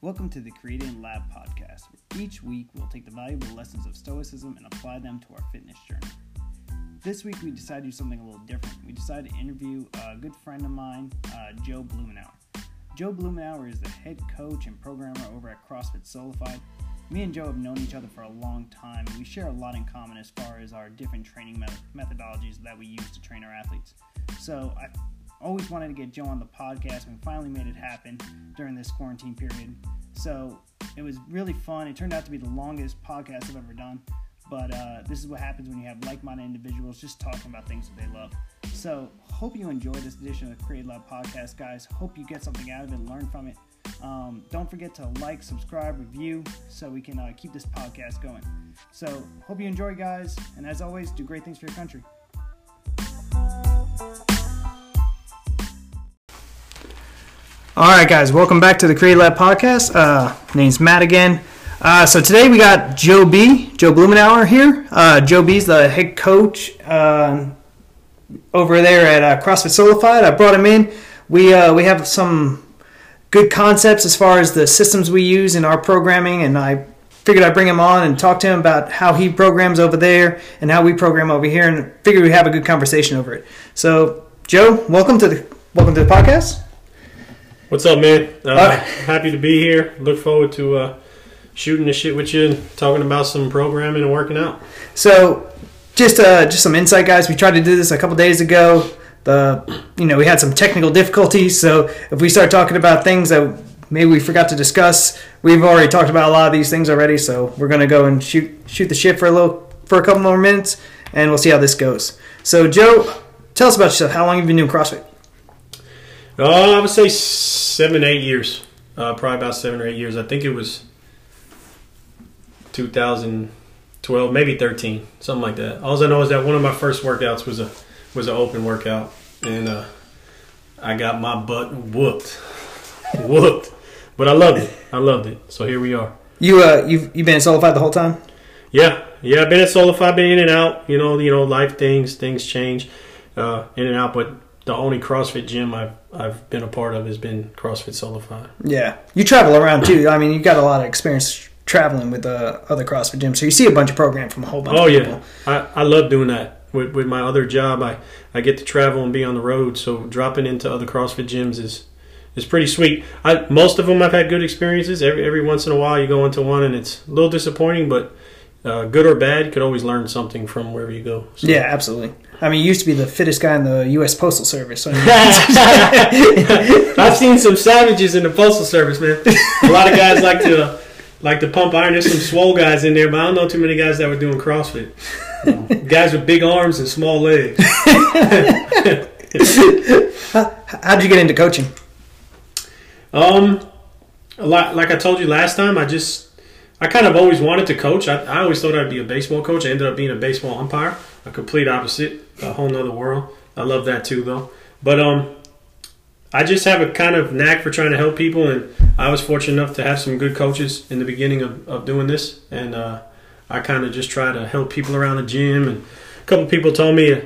Welcome to the Creating Lab podcast, where each week we'll take the valuable lessons of Stoicism and apply them to our fitness journey. This week we decided to do something a little different. We decided to interview a good friend of mine, uh, Joe Blumenauer. Joe Blumenauer is the head coach and programmer over at CrossFit Solified. Me and Joe have known each other for a long time, and we share a lot in common as far as our different training met- methodologies that we use to train our athletes. So I always wanted to get Joe on the podcast, and we finally made it happen during this quarantine period. So it was really fun. It turned out to be the longest podcast I've ever done. But uh, this is what happens when you have like-minded individuals just talking about things that they love. So hope you enjoy this edition of the Create Love podcast, guys. Hope you get something out of it, learn from it. Um, don't forget to like, subscribe, review, so we can uh, keep this podcast going. So hope you enjoy, guys. And as always, do great things for your country. All right, guys, welcome back to the Create Lab podcast. Uh, name's Matt again. Uh, so today we got Joe B, Joe Blumenauer here. Uh, Joe B's the head coach uh, over there at uh, CrossFit Solified. I brought him in. We uh, we have some good concepts as far as the systems we use in our programming, and I figured I'd bring him on and talk to him about how he programs over there and how we program over here, and figured we'd have a good conversation over it. So, Joe, welcome to the welcome to the podcast. What's up, man? Uh, Uh, happy to be here. Look forward to uh, shooting the shit with you, and talking about some programming and working out. So, just uh, just some insight, guys. We tried to do this a couple days ago. The you know we had some technical difficulties, so if we start talking about things that maybe we forgot to discuss, we've already talked about a lot of these things already. So we're gonna go and shoot shoot the shit for a little for a couple more minutes, and we'll see how this goes. So, Joe, tell us about yourself. How long have you been doing CrossFit? Uh, I would say seven, eight years. Uh, probably about seven or eight years. I think it was 2012, maybe 13, something like that. All I know is that one of my first workouts was a was an open workout, and uh, I got my butt whooped, whooped. But I loved it. I loved it. So here we are. You uh, you've you been in Solidified the whole time? Yeah, yeah. I've been at Solify, been in and out. You know, you know, life things, things change, uh, in and out. But the only CrossFit gym I've I've been a part of has been CrossFit Solify. Yeah, you travel around too. I mean, you've got a lot of experience traveling with uh, other CrossFit gyms, so you see a bunch of program from a whole bunch Oh of yeah, people. I, I love doing that. With with my other job, I I get to travel and be on the road. So dropping into other CrossFit gyms is is pretty sweet. I most of them I've had good experiences. Every every once in a while you go into one and it's a little disappointing, but uh, good or bad, you could always learn something from wherever you go. So. Yeah, absolutely. I mean, you used to be the fittest guy in the U.S. Postal Service. So I've seen some savages in the postal service, man. A lot of guys like to like to pump iron. There's some swole guys in there, but I don't know too many guys that were doing CrossFit. Guys with big arms and small legs. how'd you get into coaching? Um, a lot like I told you last time. I just I kind of always wanted to coach. I, I always thought I'd be a baseball coach. I ended up being a baseball umpire. A complete opposite, a whole nother world. I love that too, though. But um, I just have a kind of knack for trying to help people, and I was fortunate enough to have some good coaches in the beginning of, of doing this, and uh, I kind of just try to help people around the gym. And a couple people told me,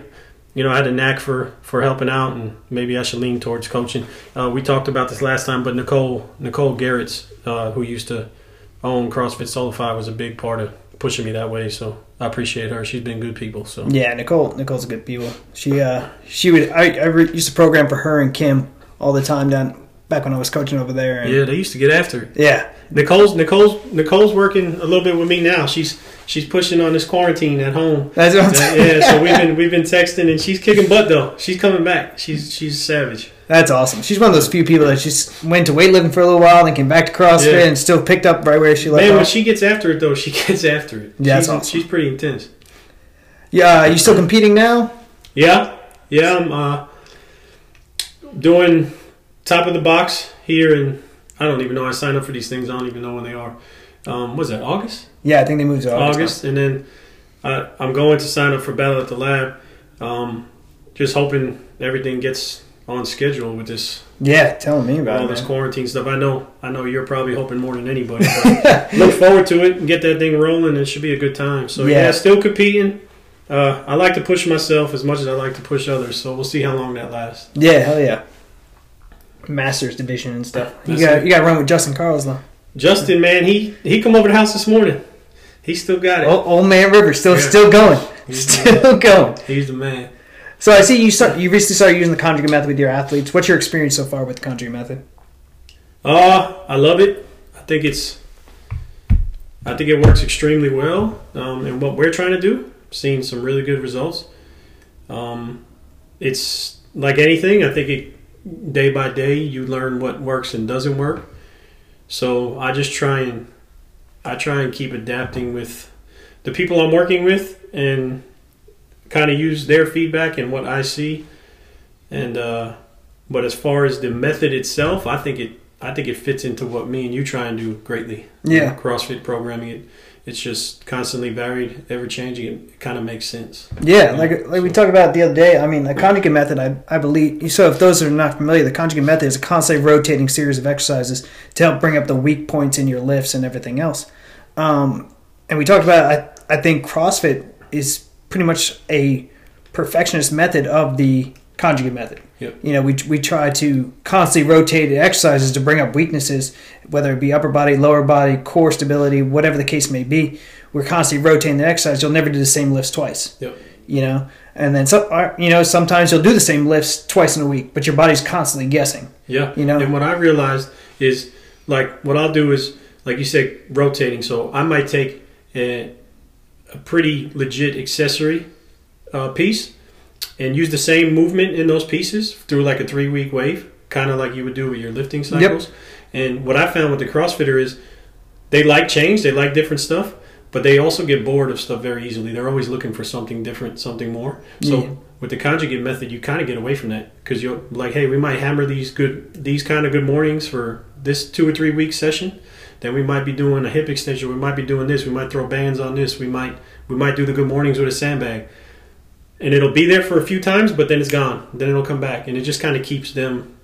you know, I had a knack for for helping out, and maybe I should lean towards coaching. Uh, we talked about this last time, but Nicole Nicole Garrett's, uh, who used to own CrossFit Solify, was a big part of pushing me that way. So I appreciate her. She's been good people. So Yeah, Nicole. Nicole's a good people. She uh, she would. I, I re- used to program for her and Kim all the time down back when I was coaching over there. And yeah, they used to get after it. yeah, Nicole's Nicole's Nicole's working a little bit with me now. She's she's pushing on this quarantine at home. that's what I'm saying. yeah, so we've been we've been texting and she's kicking butt though. She's coming back. She's she's savage. That's awesome. She's one of those few people that just went to weightlifting for a little while, then came back to CrossFit, Yeah. and still picked up right where she left off. Man, when she gets after it though, she gets after it. Yeah, she's, awesome. she's pretty intense. Yeah, you still competing now? Yeah, yeah. I'm uh, doing top of the box here, and I don't even know. I signed up for these things. I don't even know when they are. Um, was that August? Yeah, I think they moved to August. August, and then I, I'm going to sign up for Battle at the Lab. Um, just hoping everything gets on schedule with this Yeah, telling me about all this man. quarantine stuff. I know, I know you're probably hoping more than anybody. but look forward to it and get that thing rolling. It should be a good time. So Yeah. yeah, still competing. Uh, I like to push myself as much as I like to push others. So we'll see how long that lasts. Yeah, hell yeah. Masters division and stuff. You got you got to run with Justin Carls though. Justin, man, he he come over the house this morning. He still got it. Old, old man River still Yeah. still going, He's still going. He's the man. So I see you start. You recently started using the conjugate method with your athletes. What's your experience so far with the conjugate method? Uh, I love it. I think it's, I think it works extremely well. Um, and what we're trying to do, seeing some really good results. Um, it's like anything. I think it, day by day, you learn what works and doesn't work. So I just try and, I try and keep adapting with the people I'm working with and kind of use their feedback and what I see. And uh, but as far as the method itself, I think it I think it fits into what me and you try and do greatly. Yeah. CrossFit programming it it's just constantly varied, ever changing. It kind of makes sense. Yeah, like like we talked about the other day. I mean, the conjugate method, I, I believe. So, if those are not familiar, the conjugate method is a constantly rotating series of exercises to help bring up the weak points in your lifts and everything else. Um, and we talked about, I I think CrossFit is pretty much a perfectionist method of the conjugate method. Yep. You know, we we try to constantly rotate exercises to bring up weaknesses, whether it be upper body, lower body, core stability, whatever the case may be. We're constantly rotating the exercise. You'll never do the same lifts twice Yep. you know and then so uh, you know sometimes you'll do the same lifts twice in a week but your body's constantly guessing Yeah. You know? And what I realized is like what I'll do is like you said rotating. So I might take a, a pretty legit accessory uh, piece and use the same movement in those pieces through like a three week wave, kind of like you would do with your lifting cycles. And what I found with the CrossFitter is they like change, they like different stuff, but they also get bored of stuff very easily. They're always looking for something different, something more. So Yeah. with the conjugate method, you kind of get away from that because you're like, hey, we might hammer these good, these kind of good mornings for this two or three week session. Then we might be doing a hip extension. We might be doing this. We might throw bands on this. We might we might do the good mornings with a sandbag, and it'll be there for a few times, but then it's gone. Then it'll come back, and it just kind of keeps them,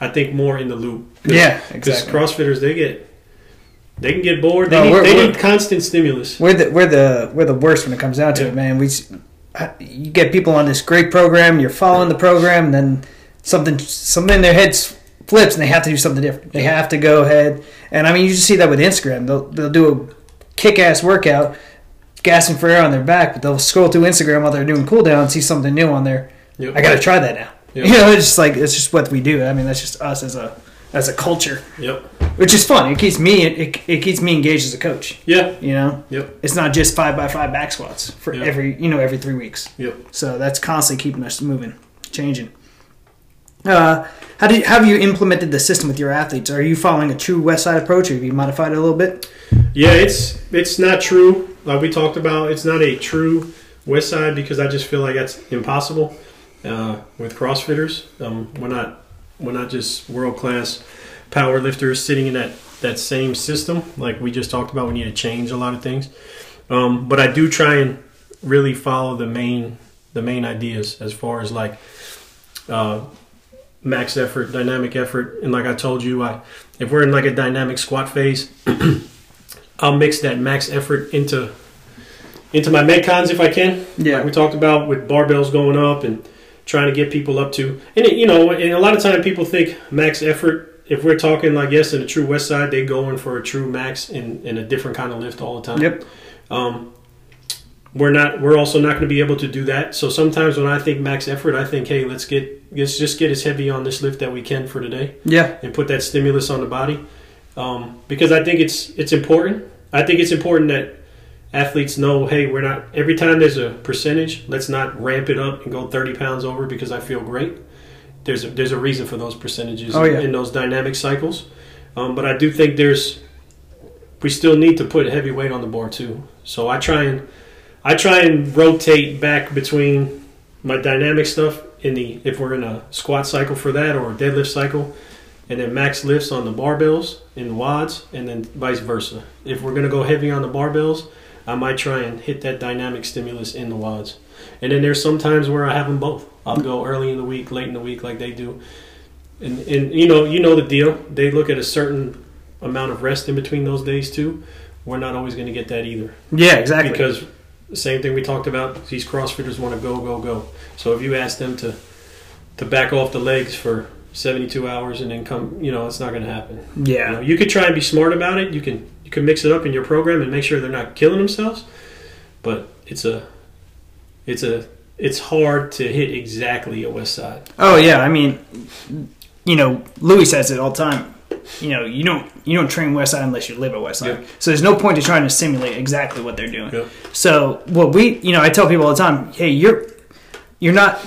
I think, more in the loop. Yeah because exactly CrossFitters they get they can get bored. They, No, need, we're- they we're- need constant stimulus. we're the we're the we're the worst when it comes down to Yeah. it man we you get people on this great program you're following the program and then something something in their heads flips and they have to do something different they have to go ahead and i mean you just see that with instagram they'll, they'll do a kick-ass workout gasping for air on their back but they'll scroll through instagram while they're doing cool down and see something new on there Yep. I gotta try that now. Yep. You know, it's just like it's just what we do. I mean, that's just us as a as a culture, Yep. which is fun. It keeps me it, it keeps me engaged as a coach. Yeah. You know, Yep. it's not just five by five back squats for Yep. every you know every three weeks. Yep. So that's constantly keeping us moving, changing. Uh, how do you, have you implemented the system with your athletes? Are you following a true West Side approach, or have you modified it a little bit? Yeah, it's it's not true. Like we talked about, it's not a true West Side because I just feel like that's impossible uh, with CrossFitters. Um, we're not we're not just world class power lifters sitting in that that same system. Like we just talked about, we need to change a lot of things. Um, but I do try and really follow the main the main ideas as far as like uh, max effort, dynamic effort, and like I told you, I if we're in like a dynamic squat phase. I'll mix that max effort into into my metcons if I can. Like we talked about with barbells going up and trying to get people up to, and it, you know, and a lot of time people think max effort. If we're talking like yes, in a true West Side, they going for a true max in, in a different kind of lift all the time. Yep. Um, we're not. We're also not going to be able to do that. So sometimes when I think max effort, I think, hey, let's get let's just get as heavy on this lift that we can for today Yeah. and put that stimulus on the body um, because I think it's it's important. I think it's important that athletes know, hey, we're not every time there's a percentage, let's not ramp it up and go 30 pounds over because I feel great. There's a, there's a reason for those percentages Oh, yeah. in those dynamic cycles, um, but I do think there's we still need to put heavy weight on the bar too. So I try and I try and rotate back between my dynamic stuff in the if we're in a squat cycle for that or a deadlift cycle, and then max lifts on the barbells in the WODs, and then vice versa. If we're gonna go heavy on the barbells, I might try and hit that dynamic stimulus in the WODs. And then there's some times where I have them both. I'll go early in the week, late in the week, like they do. And and you know you know the deal. They look at a certain amount of rest in between those days too. We're not always going to get that either Yeah. Exactly. because same thing we talked about. These CrossFitters want to go, go, go. So if you ask them to to back off the legs for 72 hours and then come. You know, it's not going to happen. Yeah. You, know, you could try and be smart about it. You can you can mix it up in your program and make sure they're not killing themselves. But it's a it's a it's hard to hit exactly a West Side. Oh yeah, I mean, you know, Louie says it all the time. You know, you don't you don't train West Side unless you live at West Side. Yeah. So there's no point to trying to simulate exactly what they're doing. Yeah. So what we, you know, I tell people all the time, hey, you're you're not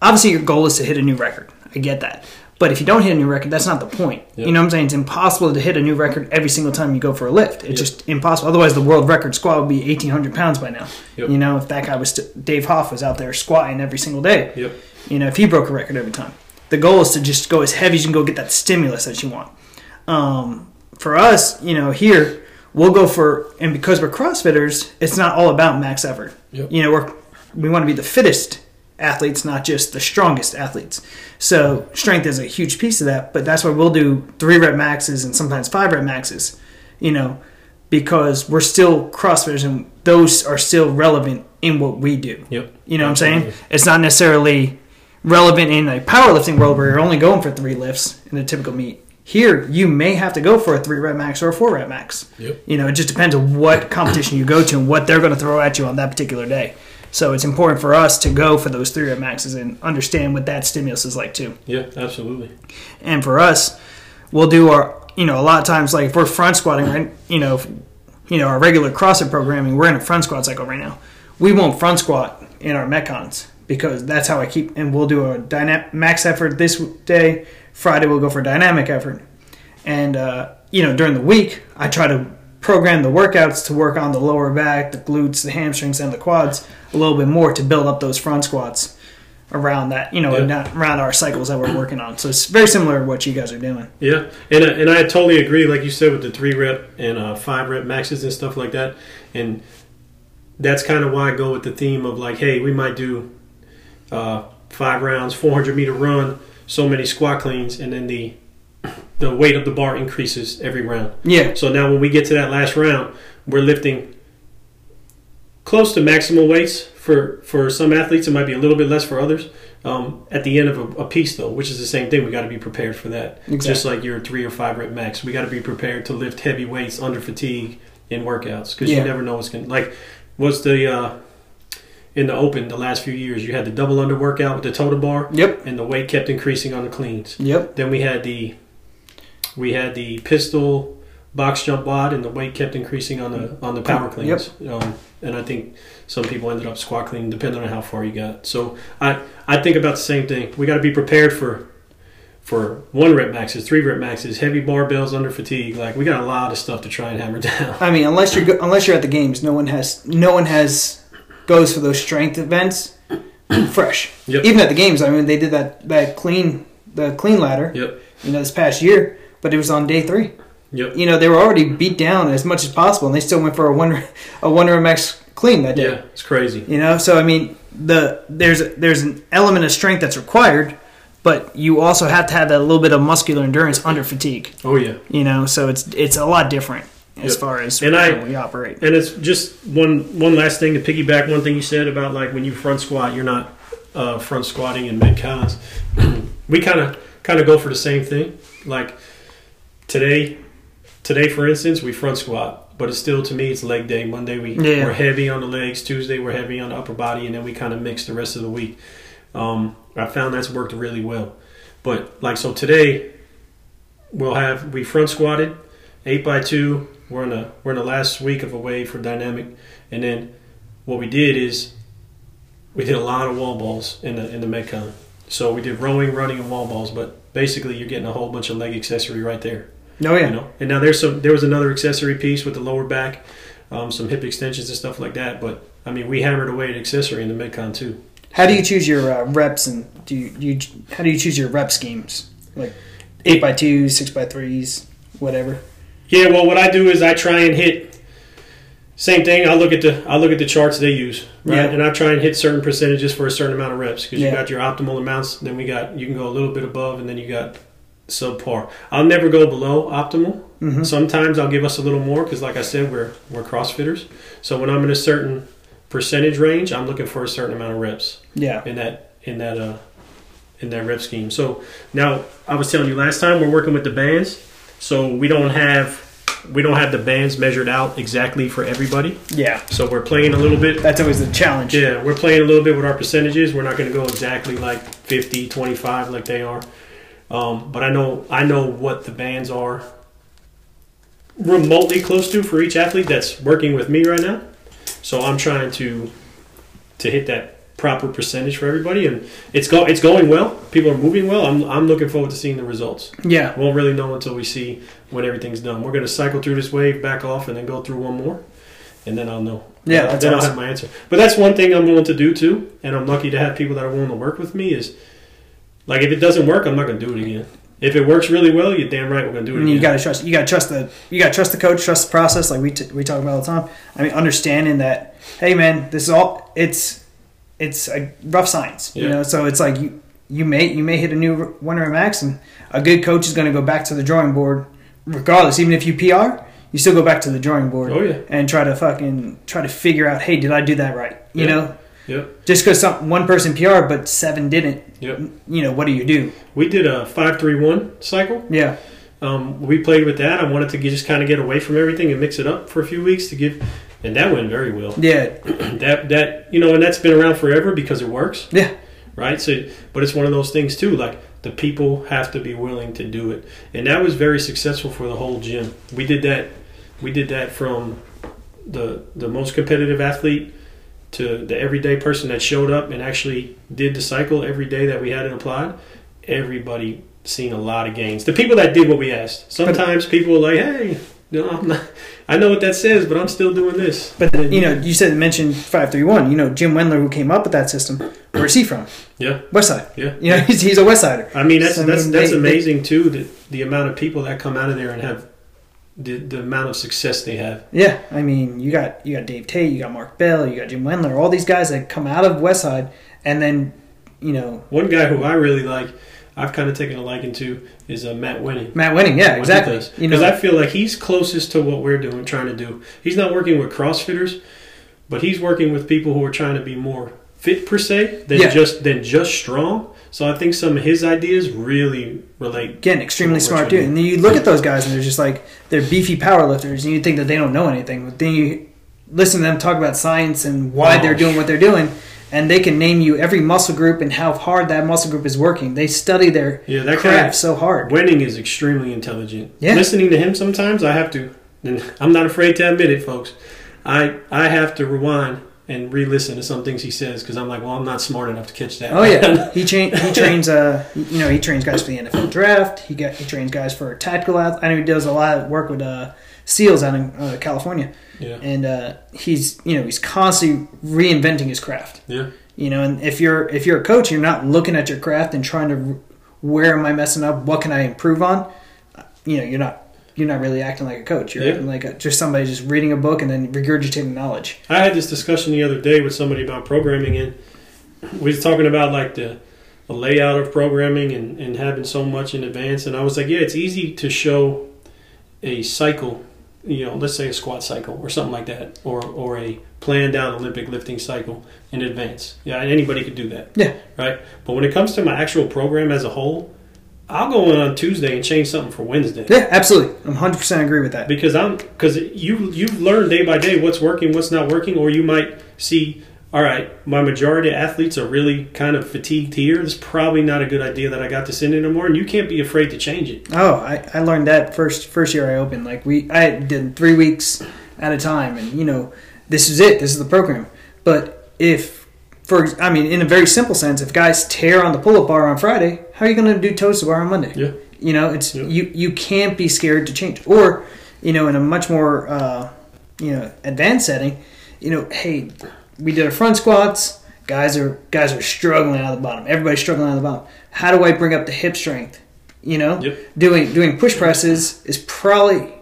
obviously your goal is to hit a new record. I get that. But if you don't hit a new record, that's not the point. You know what I'm saying? It's impossible to hit a new record every single time you go for a lift. It's just impossible. Otherwise, the world record squat would be 1,800 pounds by now. Yep. You know, if that guy was st- Dave Hoff was out there squatting every single day. Yep. You know, if he broke a record every time, the goal is to just go as heavy as you can go get that stimulus that you want. Um, for us, you know, here we'll go for, and because we're CrossFitters, it's not all about max effort. Yep. You know, we're we want to be the fittest athletes, not just the strongest athletes. So strength is a huge piece of that, but that's why we'll do three rep maxes and sometimes five rep maxes. You know, because we're still CrossFitters and those are still relevant in what we do. Yep. You know what I'm saying? It's not necessarily relevant in a powerlifting world where you're only going for three lifts in a typical meet. Here, you may have to go for a three rep max or a four rep max. Yep. You know, it just depends on what competition you go to and what they're going to throw at you on that particular day. So it's important for us to go for those three rep maxes and understand what that stimulus is like too. Yeah. Absolutely. And for us, we'll do our, you know, a lot of times like if we're front squatting, right? You know, if- you know, our regular CrossFit programming, we're in a front squat cycle right now. We won't front squat in our metcons because that's how I keep. And we'll do a dyna- max effort this day. Friday we'll go for dynamic effort. And uh, you know, during the week, I try to program the workouts to work on the lower back, the glutes, the hamstrings, and the quads a little bit more to build up those front squats around that. You know, Yeah. not around our cycles that we're working on. So it's very similar to what you guys are doing. Yeah, and uh, and I totally agree. Like you said, with the three rep and uh, five rep maxes and stuff like that, and that's kind of why I go with the theme of like, hey, we might do uh, five rounds, 400 meter run, so many squat cleans, and then the the weight of the bar increases every round. Yeah. So now when we get to that last round, we're lifting close to maximal weights for for some athletes. It might be a little bit less for others. Um, at the end of a, a piece, though, which is the same thing, we got to be prepared for that. Exactly. Just like your three or five rep max, we got to be prepared to lift heavy weights under fatigue in workouts because Yeah. you never know what's going. to Like, what's the uh, in the open the last few years? You had the double under workout with the toes to bar, Yep. and the weight kept increasing on the cleans. Yep. Then we had the we had the pistol box jump WOD, and the weight kept increasing on the on the power cleans. Um, and I think some people ended up squat clean, depending on how far you got. So I I think about the same thing. We got to be prepared for for one rep maxes, three rep maxes, heavy barbells under fatigue. Like we got a lot of stuff to try and hammer down. I mean, unless you're go- unless you're at the games, no one has no one has goes for those strength events fresh. Yep. Even at the games, I mean, they did that that clean the clean ladder. Yep. You know, this past year, but it was on day three. Yep. You know, they were already beat down as much as possible, and they still went for a one a one rep max clean that day. Yeah, it's crazy. You know, so I mean, the there's there's an element of strength that's required, but you also have to have that little bit of muscular endurance under fatigue. Oh yeah. You know, so it's it's a lot different as Yep. far as And I- we operate. And it's just one one last thing to piggyback one thing you said about like when you front squat, you're not uh, front squatting in metcons. we kind of kind of go for the same thing. Like today, today for instance, we front squat, but it's still to me it's leg day. Monday we Yeah. we're heavy on the legs. Tuesday we're heavy on the upper body, and then we kind of mix the rest of the week. Um, I found that's worked really well. But like so today, we'll have we front squatted eight by two. We're in the we're in the last week of a wave for dynamic, and then what we did is we did a lot of wall balls in the in the metcon. So we did rowing, running, and wall balls. But basically, you're getting a whole bunch of leg accessory right there. Oh yeah, You know, and now there's some there was another accessory piece with the lower back, um, some hip extensions and stuff like that. But I mean, we hammered away at accessory in the metcon too. How do you choose your uh, reps and do you, do you how do you choose your rep schemes? Like eight by twos, six by threes, whatever. Yeah, well, what I do is I try and hit. Same thing. I look at the I look at the charts they use, right? Yeah. And I try and hit certain percentages for a certain amount of reps because Yeah. you got your optimal amounts. Then we got you can go a little bit above, and then you got subpar. I'll never go below optimal. Mhm. Sometimes I'll give us a little more because, like I said, we're we're CrossFitters. So when I'm in a certain percentage range, I'm looking for a certain amount of reps Yeah, in that in that uh in that rep scheme. So now I was telling you last time we're working with the bands, so we don't have we don't have the bands measured out exactly for everybody. Yeah, So we're playing a little bit. that's always the challenge. Yeah, we're playing a little bit with our percentages. We're not going to go exactly like 50, 25 like they are. Um, but I know I know what the bands are remotely close to for each athlete that's working with me right now. So I'm trying to to hit that proper percentage for everybody, and it's go it's going well. People are moving well. I'm I'm looking forward to seeing the results. Yeah, Won't really know until we see when everything's done. We're going to cycle through this wave, back off, and then go through one more, and then I'll know. Yeah, that's then I'll have my answer. But that's one thing I'm willing to do too, and I'm lucky to have people that are willing to work with me. Is like if it doesn't work, I'm not going to do it again. If it works really well, you're damn right we're going to do it and again. you gotta trust. You gotta trust the. You gotta trust the coach. Trust the process. Like we t- we talk about all the time. I mean, understanding that. Hey, man, this is all. It's it's a rough science. You know, so it's like you you may you may hit a new winner at max, and a good coach is going to go back to the drawing board, regardless. Even if you PR, you still go back to the drawing board oh yeah, and try to fucking try to figure out. Hey, did I do that right? You Yeah. know, yep, just because one person PR but seven didn't. yep. You know, what do you do? We did a five three one cycle. Yeah, Um, we played with that. I wanted to just kind of get away from everything and mix it up for a few weeks to give, and that went very well. yeah, that that you know, and that's been around forever because it works. yeah. right? So, but it's one of those things too. Like the people have to be willing to do it, and that was very successful for the whole gym. We did that. We did that from the the most competitive athlete to the everyday person that showed up and actually did the cycle every day that we had it applied. Everybody seen a lot of gains. The people that did what we asked. Sometimes people are like, "Hey, no, I'm not, I know what that says, but I'm still doing this." But you know, you said mentioned five three one. You know, Jim Wendler, who came up with that system, where's he from? Yeah. West Side. Yeah. You know, he's, he's a West Sider. I mean, that's So, I that's mean, that's they- amazing too. The the amount of people that come out of there and have the the amount of success they have. Yeah, I mean, you got you got Dave Tate, you got Mark Bell, you got Jim Wendler, all these guys that come out of West Side, and then you know One guy who I really like, I've kind of taken a liking to, is uh, Matt Wenning. Matt Wenning. Yeah, exactly. You Because know, I feel like he's closest to what we're doing, trying to do. He's not working with CrossFitters, but he's working with people who are trying to be more fit per se than Yeah. just than just strong. So I think some of his ideas really relate. again, extremely smart dude. And then you look at those guys, and they're just like they're beefy power lifters, and you think that they don't know anything. But then you listen to them talk about science and why Wow. they're doing what they're doing, and they can name you every muscle group and how hard that muscle group is working. They study their Yeah, that craft guy so hard. Wenning is extremely intelligent. Yeah. Listening to him sometimes, I have to. And I'm not afraid to admit it, folks. I I have to rewind and re-listen to some things he says because I'm like, well, I'm not smart enough to catch that. Oh yeah, he train he trains uh you know he trains guys for the NFL draft. He got he trains guys for tactical. I know he does a lot of work with uh SEALs out in uh, California, yeah, and uh, he's you know he's constantly reinventing his craft. yeah, You know, and if you're if you're a coach, you're not looking at your craft and trying to where am I messing up? What can I improve on? You know, you're not you're not really acting like a coach. You're Yeah. acting like a, just somebody just reading a book and then regurgitating knowledge. I had this discussion the other day with somebody about programming, and we was talking about like the, the layout of programming and, and having so much in advance. And I was like, yeah, it's easy to show a cycle, you know, let's say a squat cycle or something like that, or or a planned out Olympic lifting cycle in advance. Yeah, anybody could do that. Yeah. Right. But when it comes to my actual program as a whole, I'll go in on Tuesday and change something for Wednesday Yeah, absolutely. I'm 100 percent agree with that. because I'm because you you've learned day by day what's working, what's not working, or you might see. All right, my majority of athletes are really kind of fatigued here. It's probably not a good idea that I got this in anymore, and you can't be afraid to change it. Oh, I, I learned that first first year I opened. Like we, I did three weeks at a time, and you know, this is it. This is the program. But if, for I mean, in a very simple sense, if guys tear on the pull up bar on Friday, how are you going to do toes to bar on Monday? Yeah. You know, it's Yeah. you you can't be scared to change. Or, you know, in a much more uh, you know advanced setting, you know, hey, we did our front squats. Guys are guys are struggling out of the bottom. Everybody's struggling out of the bottom. How do I bring up the hip strength? You know, Yep. doing doing push presses is probably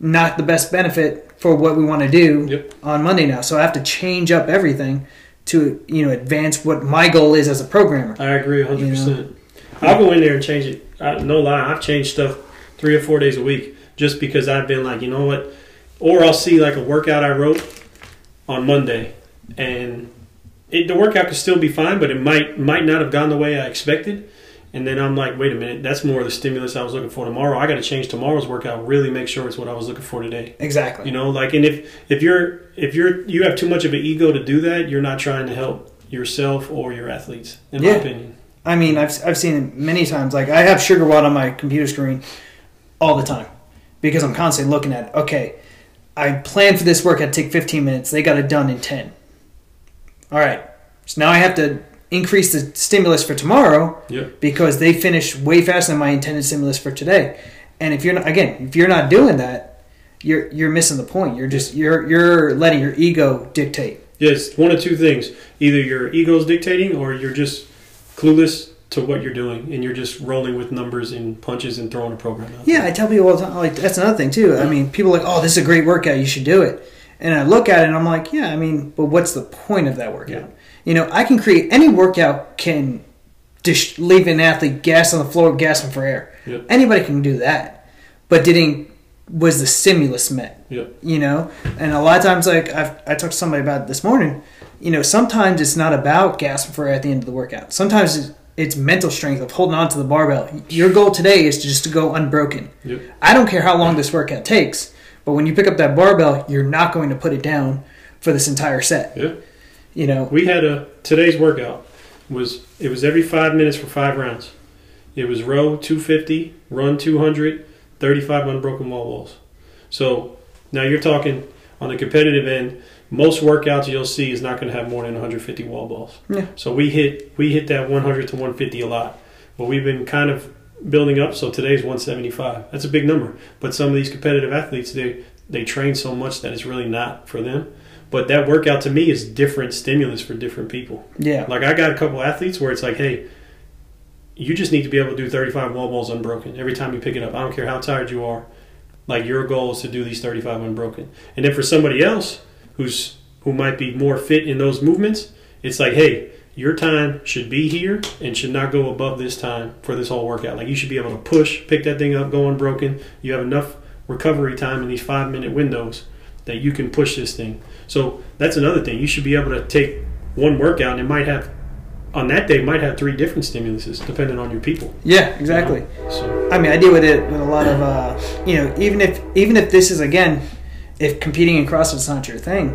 not the best benefit for what we want to do Yep. on Monday now. So I have to change up everything to you know advance what my goal is as a programmer. I agree 100. You percent I'll go in there and change it. I, no lie, I've changed stuff three or four days a week just because I've been like, you know what? Or I'll see like a workout I wrote on Monday, and it, the workout could still be fine, but it might might not have gone the way I expected. And then I'm like, wait a minute, that's more of the stimulus I was looking for tomorrow. I got to change tomorrow's workout. Really make sure it's what I was looking for today. Exactly. You know, like, and if if you're if you're you have too much of an ego to do that, you're not trying to help yourself or your athletes, in Yeah. my opinion. I mean, I've, I've seen it many times. Like, I have SugarWOD on my computer screen all the time because I'm constantly looking at it. Okay, I planned for this workout to take 15 minutes. They got it done in 10. All right. So now I have to increase the stimulus for tomorrow because they finish way faster than my intended stimulus for today. And if you're not, again, if you're not doing that, you're you're missing the point. You're just you're you're letting your ego dictate. Yes, one of two things: either your ego is dictating, or you're just clueless to what you're doing, and you're just rolling with numbers and punches and throwing a program out. Yeah, I tell people all the time. Like that's another thing too. I mean, people are like, "Oh, this is a great workout. You should do it." And I look at it and I'm like, "Yeah, I mean, but what's the point of that workout?" Yeah. You know, I can create any workout can just leave an athlete gas on the floor, gasping for air. Yep. Anybody can do that, but didn't was the stimulus met? Yep. You know, and a lot of times, like I've, I talked to somebody about this morning. You know, sometimes it's not about gasping for air at the end of the workout. Sometimes it's, it's mental strength of holding on to the barbell. Your goal today is to just to go unbroken. Yep. I don't care how long this workout takes, but when you pick up that barbell, you're not going to put it down for this entire set. Yeah. You know, We had a today's workout was it was every five minutes for five rounds. It was row 250, run 200, 35 unbroken wall balls. So now you're talking on the competitive end. Most workouts you'll see is not going to have more than 150 wall balls. Yeah. So we hit we hit that 100 to 150 a lot, but we've been kind of building up. So today's 175. That's a big number. But some of these competitive athletes they they train so much that it's really not for them. But that workout to me is different stimulus for different people. yeah, Like I got a couple athletes where it's like, hey, you just need to be able to do 35 wall balls unbroken every time you pick it up. I don't care how tired you are. Like your goal is to do these 35 unbroken. And then for somebody else who's who might be more fit in those movements, it's like, hey, your time should be here and should not go above this time for this whole workout. Like you should be able to push, pick that thing up, go unbroken. You have enough recovery time in these five minute windows that you can push this thing. So that's another thing. You should be able to take one workout and it might have on that day might have three different stimuluses depending on your people. yeah, exactly. So I mean, I deal with it with a lot of, uh, you know, even if even if this is again, if competing in CrossFit's not your thing,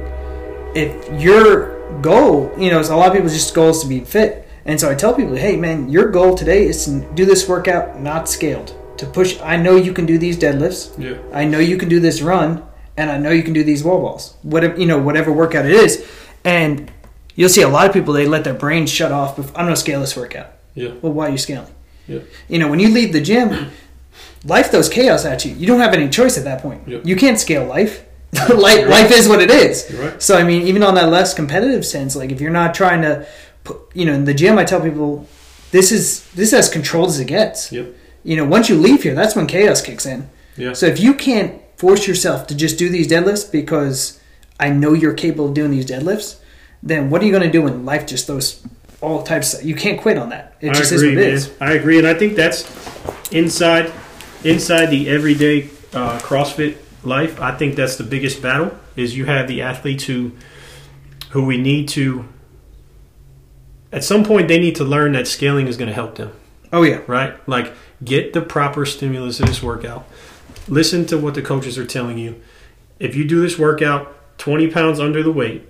if your goal, you know, a lot of people's just goals to be fit, and so I tell people, hey, man, your goal today is to do this workout not scaled, to push. I know you can do these deadlifts. yeah, I know you can do this run, and I know you can do these wall balls. Whatever you know, whatever workout it is, and you'll see a lot of people they let their brain shut off. Before, I'm to scale this workout. yeah, Well, why are you scaling? Yeah. You know, when you leave the gym, life throws chaos at you. You don't have any choice at that point. Yeah. You can't scale life. life, life is what it is. right. So I mean, even on that less competitive sense, like if you're not trying to, put, you know, in the gym, I tell people, this is this is as controlled as it gets. Yep. You know, once you leave here, that's when chaos kicks in. Yeah. So if you can't force yourself to just do these deadlifts because I know you're capable of doing these deadlifts, then what are you going to do when life just throws all types? Of, you can't quit on that. It I just agree, is what. I agree, and I think that's inside inside the everyday uh, CrossFit life. I think that's the biggest battle is you have the athletes who who we need to at some point they need to learn that scaling is going to help them. Oh yeah. right? Like get the proper stimulus to this workout. Listen to what the coaches are telling you. If you do this workout 20 pounds under the weight,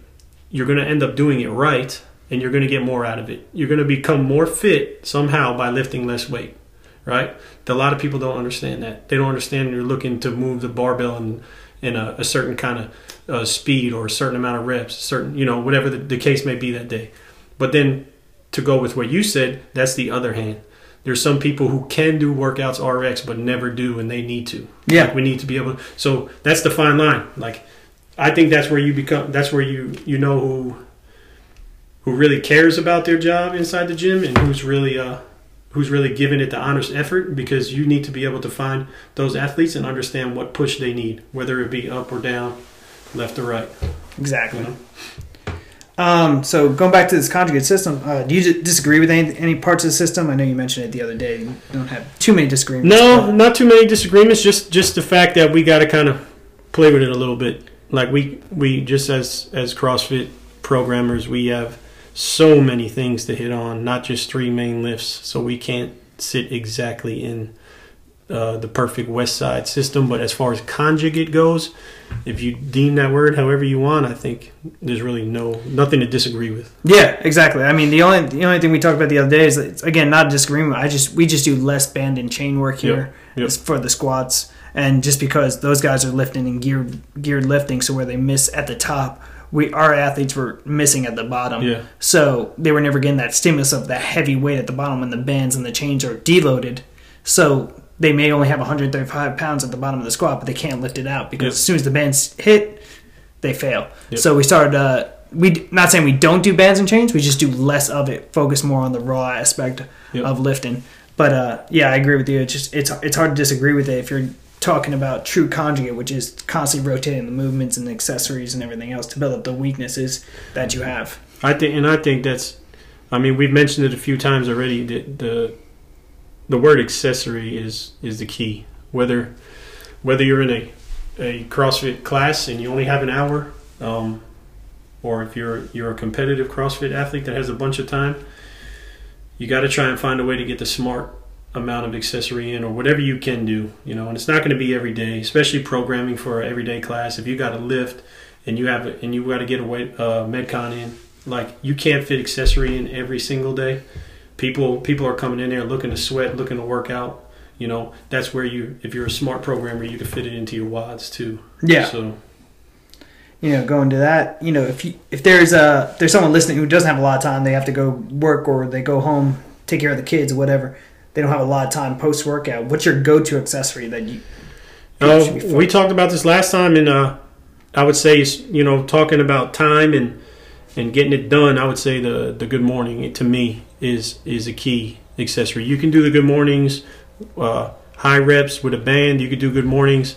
you're going to end up doing it right and you're going to get more out of it. You're going to become more fit somehow by lifting less weight, right? A lot of people don't understand that. They don't understand you're looking to move the barbell in, in a, a certain kind of uh, speed or a certain amount of reps, certain, you know, whatever the, the case may be that day. But then to go with what you said, that's the other hand. There's some people who can do workouts RX but never do, and they need to. Yeah. Like we need to be able. To, so that's the fine line. Like I think that's where you become. That's where you you know who who really cares about their job inside the gym and who's really uh who's really giving it the honest effort because you need to be able to find those athletes and understand what push they need, whether it be up or down, left or right. Exactly. You know? Um, so going back to this conjugate system, uh, do you disagree with any, any parts of the system? I know you mentioned it the other day. You don't have too many disagreements. No, not too many disagreements. Just just the fact that we got to kind of play with it a little bit. Like we we just as as CrossFit programmers, we have so many things to hit on, not just three main lifts. So we can't sit exactly in uh, the perfect West Side system. But as far as conjugate goes, if you deem that word however you want, I think there's really no nothing to disagree with. Yeah, exactly. I mean, the only the only thing we talked about the other day is that, again not a disagreement. I just we just do less band and chain work here yep. for the squats, and just because those guys are lifting and geared geared lifting, so where they miss at the top. We, our athletes were missing at the bottom, Yeah. so they were never getting that stimulus of that heavy weight at the bottom when the bands and the chains are deloaded. So they may only have 135 pounds at the bottom of the squat, but they can't lift it out because Yep. as soon as the bands hit, they fail. Yep. So we started. Uh, we not saying we don't do bands and chains. We just do less of it. Focus more on the raw aspect Yep. of lifting. But uh, yeah, I agree with you. It's just it's it's hard to disagree with it if you're talking about true conjugate, which is constantly rotating the movements and accessories and everything else to build up the weaknesses that you have. I think, and I think that's. I mean, we've mentioned it a few times already. The the, the word accessory is is the key. Whether whether you're in a a CrossFit class and you only have an hour, um, or if you're you're a competitive CrossFit athlete that has a bunch of time, you got to try and find a way to get the smart amount of accessory in or whatever you can do you know and it's not going to be every day especially programming for an everyday class if you got to lift and you have and you got to get a weight uh, metcon in like you can't fit accessory in every single day people people are coming in there looking to sweat looking to work out you know that's where you if you're a smart programmer you can fit it into your WODs too Yeah. so you know, going to that, you know, if you, if there's a there's someone listening who doesn't have a lot of time, they have to go work or they go home, take care of the kids or whatever. They don't have a lot of time post workout. What's your go to accessory that you? Oh, we talked about this last time, and uh, I would say, you know, talking about time and and getting it done. I would say the the good morning to me is is a key accessory. You can do the good mornings, uh, high reps with a band. You could do good mornings,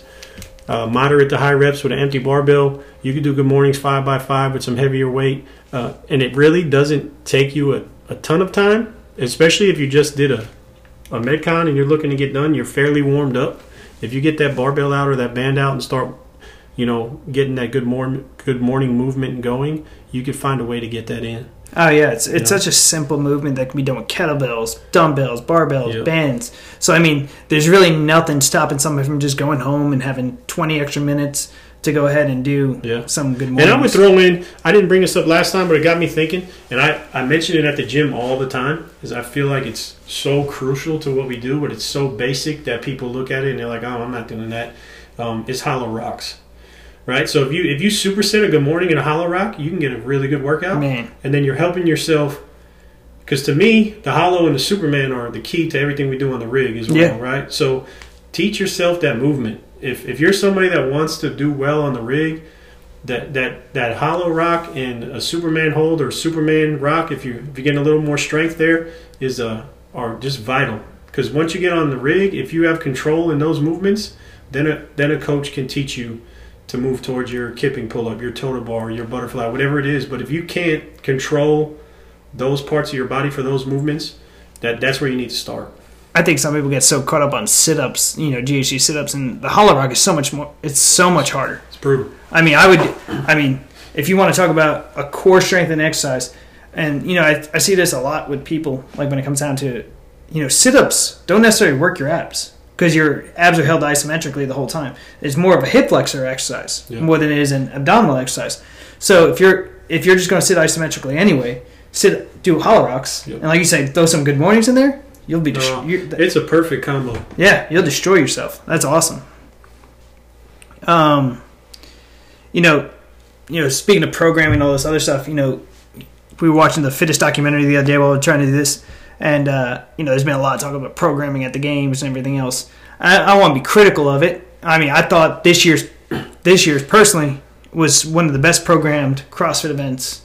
uh, moderate to high reps with an empty barbell. You could do good mornings five by five with some heavier weight, uh, and it really doesn't take you a, a ton of time, especially if you just did a a metcon and you're looking to get done. You're fairly warmed up if you get that barbell out or that band out and start, you know, getting that good morning good morning movement going, you could find a way to get that in. Oh yeah, it's it's Yeah. such a simple movement that can be done with kettlebells, dumbbells, barbells, Yep. bands. So I mean, there's really nothing stopping somebody from just going home and having 20 extra minutes to go ahead and do Yeah. some good mornings. And I would throw in. I didn't bring this up last time, but it got me thinking. And I I mention it at the gym all the time because I feel like it's so crucial to what we do, but it's so basic that people look at it and they're like, "Oh, I'm not doing that." Um, it's hollow rocks, right? So if you if you superset a good morning in a hollow rock, you can get a really good workout. Man, and then you're helping yourself because to me the hollow and the superman are the key to everything we do on the rig as well Yeah. right so teach yourself that movement if, if you're somebody that wants to do well on the rig that that that hollow rock and a superman hold or superman rock if you if you're getting a little more strength there is uh are just vital because once you get on the rig if you have control in those movements then a then a coach can teach you to move towards your kipping pull up, your toes to bar, your butterfly, whatever it is. But if you can't control those parts of your body for those movements, that that's where you need to start. I think some people get so caught up on sit ups, you know, GHD sit ups, and the hollow rock is so much more. It's so much harder. It's brutal. I mean, I would. I mean, if you want to talk about a core strength and exercise, and you know, I, I see this a lot with people. Like when it comes down to, you know, sit ups don't necessarily work your abs because your abs are held isometrically the whole time. It's more of a hip flexor exercise Yeah. more than it is an abdominal exercise. So if you're if you're just going to sit isometrically anyway, sit do hollow rocks, Yep. and like you say, throw some good mornings in there. You'll be dis- No, it's a perfect combo. yeah, you'll destroy yourself. That's awesome. Um, you know, you know, speaking of programming and all this other stuff, you know, we were watching the fittest documentary the other day while we were trying to do this, and uh, you know, there's been a lot of talk about programming at the games and everything else. I, I want to be critical of it. I mean, I thought this year's this year's personally was one of the best programmed CrossFit events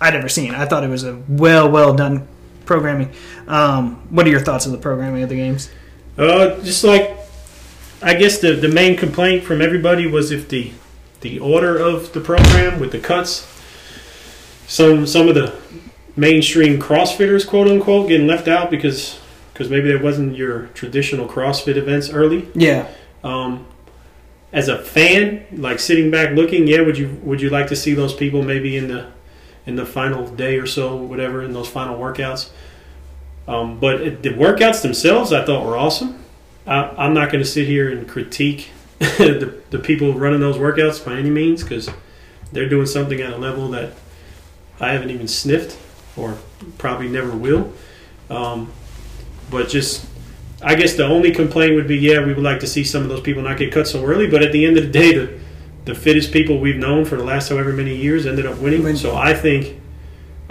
I'd ever seen. I thought it was a well, well done programming. Um, what are your thoughts on the programming of the games? Uh, just like I guess the the main complaint from everybody was if the the order of the program with the cuts, some some of the mainstream CrossFitters, quote unquote, getting left out because because maybe there wasn't your traditional CrossFit events early. Yeah. Um, as a fan, like sitting back looking, yeah, would you would you like to see those people maybe in the in the final day or so, whatever, in those final workouts. Um, but it, the workouts themselves, I thought were awesome. I, I'm not going to sit here and critique the, the people running those workouts by any means because they're doing something at a level that I haven't even sniffed or probably never will. Um, but just, I guess the only complaint would be, yeah, we would like to see some of those people not get cut so early. But at the end of the day, the the fittest people we've known for the last however many years ended up winning. So I think,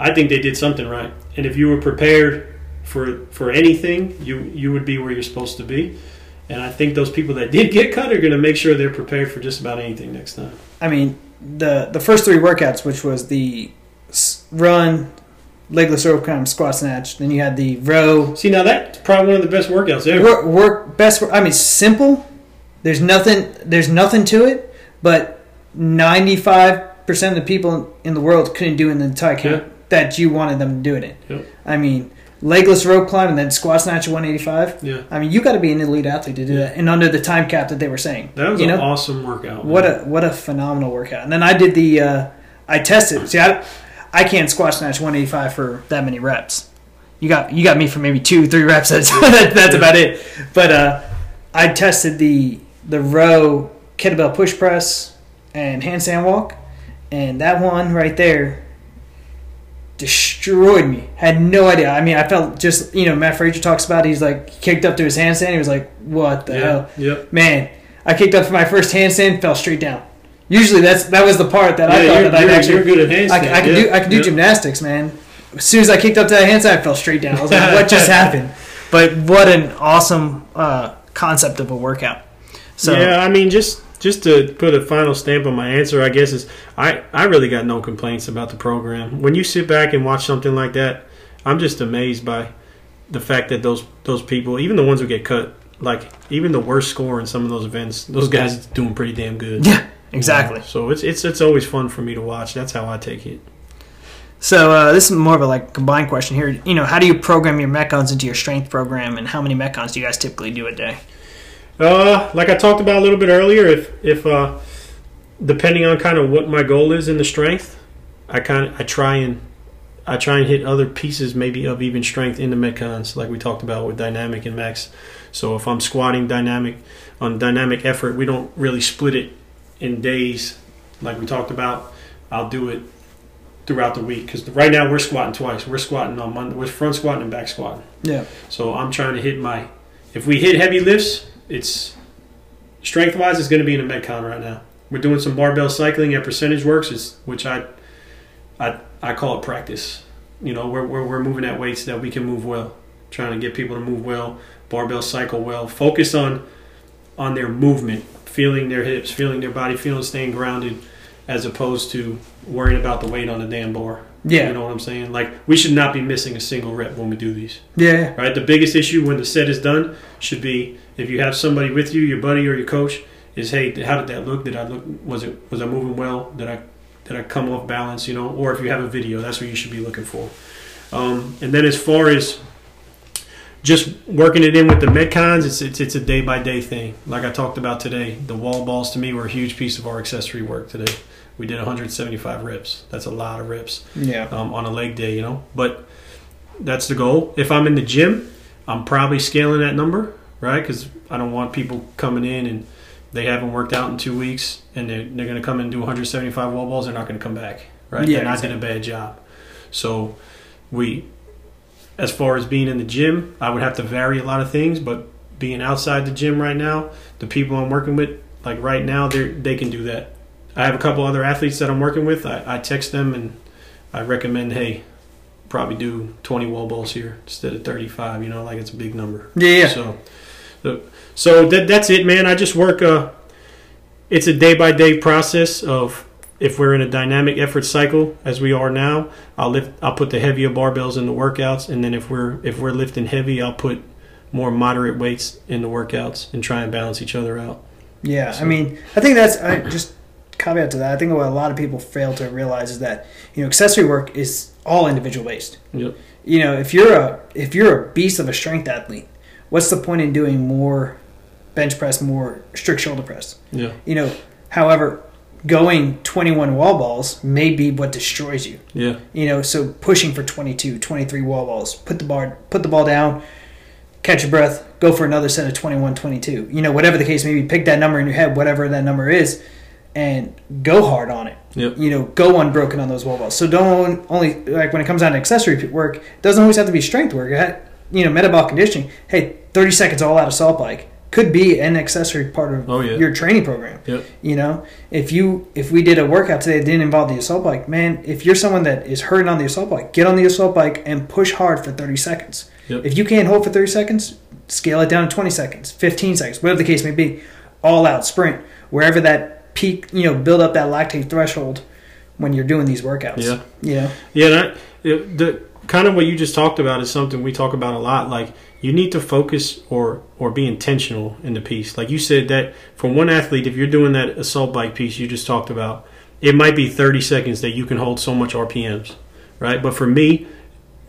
I think they did something right. And if you were prepared for for anything, you you would be where you're supposed to be. And I think those people that did get cut are going to make sure they're prepared for just about anything next time. I mean, the the first three workouts, which was the run, legless rope climb, squat snatch. Then you had the row, See, now that's probably one of the best workouts ever. work, work best. I mean, simple. There's nothing. There's nothing to it. But 95 percent of the people in the world couldn't do it in the entire camp Yeah. that you wanted them to do it in. I mean, legless rope climb and then squat snatch at 185. Yeah, I mean, you got to be an elite athlete to do Yeah. that, and under the time cap that they were saying. that was you an know awesome workout. what man. a what a phenomenal workout. And then I did the uh, I tested. See, I, I can't squat snatch 185 for that many reps. You got you got me for maybe two three reps. That's that's about it. But uh, I tested the the row kettlebell push press and handstand walk, and that one right there destroyed me. Had no idea. I mean, I felt just you know Mat Fraser talks about. it. He's like kicked up to his handstand. He was like, "What the yeah, hell?" Yep. Man, I kicked up for my first handstand, fell straight down. Usually that's that was the part that I thought you're, that I'd you're, actually you're good at handstand. I, can- I can yeah. do I can do yeah. gymnastics, man. As soon as I kicked up to that handstand, I fell straight down. I was like, "What just happened?" But what an awesome uh, concept of a workout. So yeah, I mean, just just to put a final stamp on my answer, I guess is I I really got no complaints about the program. When you sit back and watch something like that, I'm just amazed by the fact that those those people, even the ones who get cut, like even the worst score in some of those events, those guys are doing pretty damn good. yeah, exactly. So it's it's it's always fun for me to watch. That's how I take it. So uh, this is more of a like combined question here. You know, how do you program your metcons into your strength program, and how many metcons do you guys typically do a day? Uh, like I talked about a little bit earlier, if if uh, depending on kind of what my goal is in the strength, I kind of I try and I try and hit other pieces maybe of even strength in the metcons, like we talked about with dynamic and max. So if I'm squatting dynamic on dynamic effort, we don't really split it in days, like we talked about. I'll do it throughout the week because right now we're squatting twice. We're squatting on Monday. We're front squatting and back squatting. Yeah. So I'm trying to hit my. If we hit heavy lifts, it's strength wise, it's going to be in the metcon right now. We're doing some barbell cycling at percentage works, is which I, I I call it practice. You know, we're, we're we're moving at weights that we can move well, trying to get people to move well, barbell cycle well, focus on on their movement, feeling their hips, feeling their body, feeling staying grounded, as opposed to worrying about the weight on the damn bar. Yeah. You know what I'm saying? Like we should not be missing a single rep when we do these Yeah. right? The biggest issue when the set is done should be if you have somebody with you, your buddy or your coach, is hey, how did that look? Did I look? Was it was I moving well? Did I did I come off balance? You know, or if you have a video, that's what you should be looking for. Um, and then as far as just working it in with the metcons, it's it's, it's a day by day thing. Like I talked about today, the wall balls to me were a huge piece of our accessory work today. We did 175 reps. That's a lot of reps Yeah. um, on a leg day, you know. But that's the goal. If I'm in the gym, I'm probably scaling that number, right? Because I don't want people coming in and they haven't worked out in two weeks and they're, they're going to come and do 175 wall balls. They're not going to come back, right? Yeah, then I did a bad job. So we, as far as being in the gym, I would have to vary a lot of things. But being outside the gym right now, the people I'm working with, like right now, they they can do that. I have a couple other athletes that I'm working with. I, I text them and I recommend, hey, probably do 20 wall balls here instead of 35. You know, like it's a big number. Yeah. yeah. So, so, so that, that's it, man. I just work. Uh, it's a day by day process of if we're in a dynamic effort cycle as we are now. I'll lift. I'll put the heavier barbells in the workouts, and then if we're if we're lifting heavy, I'll put more moderate weights in the workouts and try and balance each other out. Yeah, I mean, I think that's I just caveat to that. I think what a lot of people fail to realize is that you know accessory work is all individual based. Yep. You know, if you're a if you're a beast of a strength athlete, what's the point in doing more bench press, more strict shoulder press? Yeah. You know, however, going 21 wall balls may be what destroys you. Yeah. You know, so pushing for 22, 23 wall balls, put the bar, put the ball down, catch your breath, go for another set of 21, 22. You know, whatever the case may be, pick that number in your head, whatever that number is, and go hard on it. Yep. You know, go unbroken on those wall balls. So don't only like when it comes down to accessory work, it doesn't always have to be strength work. You know, metabolic conditioning. Hey, 30 seconds all out assault bike could be an accessory part of Oh, yeah. your training program. Yep. You know, if you if we did a workout today that didn't involve the assault bike, man, if you're someone that is hurting on the assault bike, get on the assault bike and push hard for 30 seconds. Yep. If you can't hold for 30 seconds, scale it down to 20 seconds, 15 seconds, whatever the case may be. All out sprint, wherever that peak, you know, build up that lactate threshold when you're doing these workouts. Yeah. You know? Yeah, I, it, the kind of what you just talked about is something we talk about a lot. Like you need to focus or or be intentional in the piece. Like you said that for one athlete, if you're doing that assault bike piece you just talked about, it might be 30 seconds that you can hold so much RPMs, right? But for me,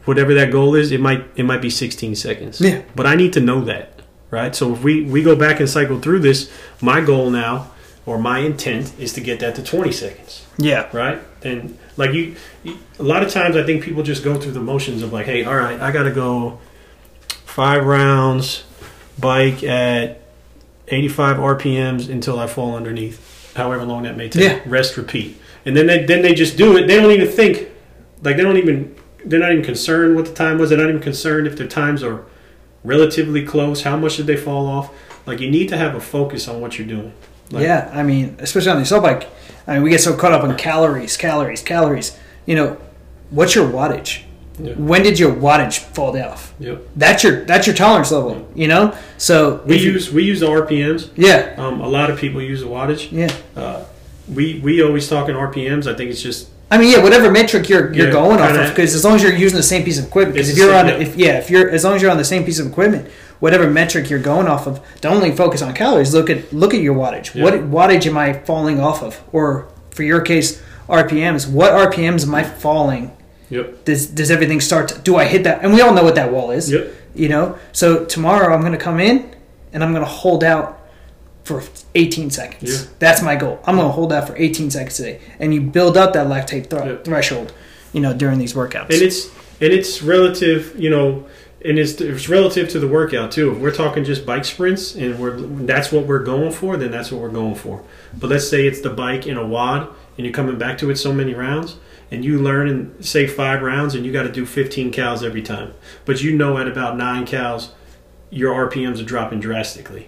whatever that goal is, it might it might be 16 seconds. Yeah. But I need to know that, right? So if we we go back and cycle through this, my goal now or my intent is to get that to 20 seconds Yeah. right? And like you, you- a lot of times I think people just go through the motions of like, hey, all right, I got to go five rounds, bike at 85 RPMs until I fall underneath, however long that may take. Yeah. Rest, repeat, and then they then they just do it. They don't even think, like they don't even they're not even concerned what the time was. They're not even concerned if their times are relatively close. How much did they fall off? Like you need to have a focus on what you're doing. Like, yeah, I mean, especially on the assault bike, I mean, we get so caught up on calories, calories, calories. You know, what's your wattage? Yeah. When did your wattage fall off? Yep. That's your that's your tolerance level. You know, so We if you- use we use the RPMs. yeah Um, a lot of people use the wattage. yeah. Uh, we we always talk in RPMs. I think it's just I mean, yeah, whatever metric you're you're Yeah, going off kinda- because as long as you're using the same piece of equipment, because if you're on, same, yeah. if yeah, if you're as long as you're on the same piece of equipment, whatever metric you're going off of, don't only focus on calories. Look at look at your wattage. Yeah. What wattage am I falling off of? Or for your case, RPMs. What RPMs am I falling? yep Does does everything start? To, do I hit that? And we all know what that wall is. yep You know. So tomorrow I'm going to come in and I'm going to hold out for 18 seconds. Yeah. That's my goal. I'm going to hold out for 18 seconds today, and you build up that lactate thr- Yeah. threshold. You know, during these workouts. and it's and it's relative. You know, and it's it's relative to the workout too. If we're talking just bike sprints and we're that's what we're going for, then that's what we're going for. But let's say it's the bike in a WOD and you're coming back to it so many rounds. And you learn in say five rounds, and you got to do 15 cows every time. But you know at about nine cows, your RPMs are dropping drastically.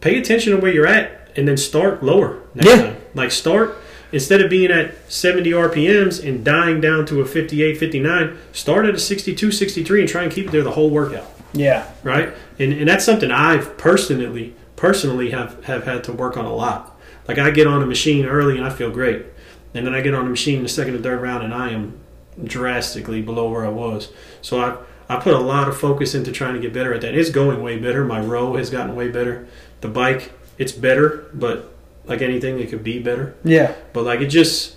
Pay attention to where you're at, and then start lower next Yeah. time. Like start instead of being at 70 RPMs and dying down to a 58, 59, start at a 62, 63, and try and keep it there the whole workout yeah. right? And and that's something I've personally personally have have had to work on a lot. Like I get on a machine early and I feel great, and then I get on a machine in the second and third round and I am drastically below where I was. So I I put a lot of focus into trying to get better at that. It's going way better. My row has gotten way better. The bike it's better, but like anything, it could be better. Yeah. But like it just,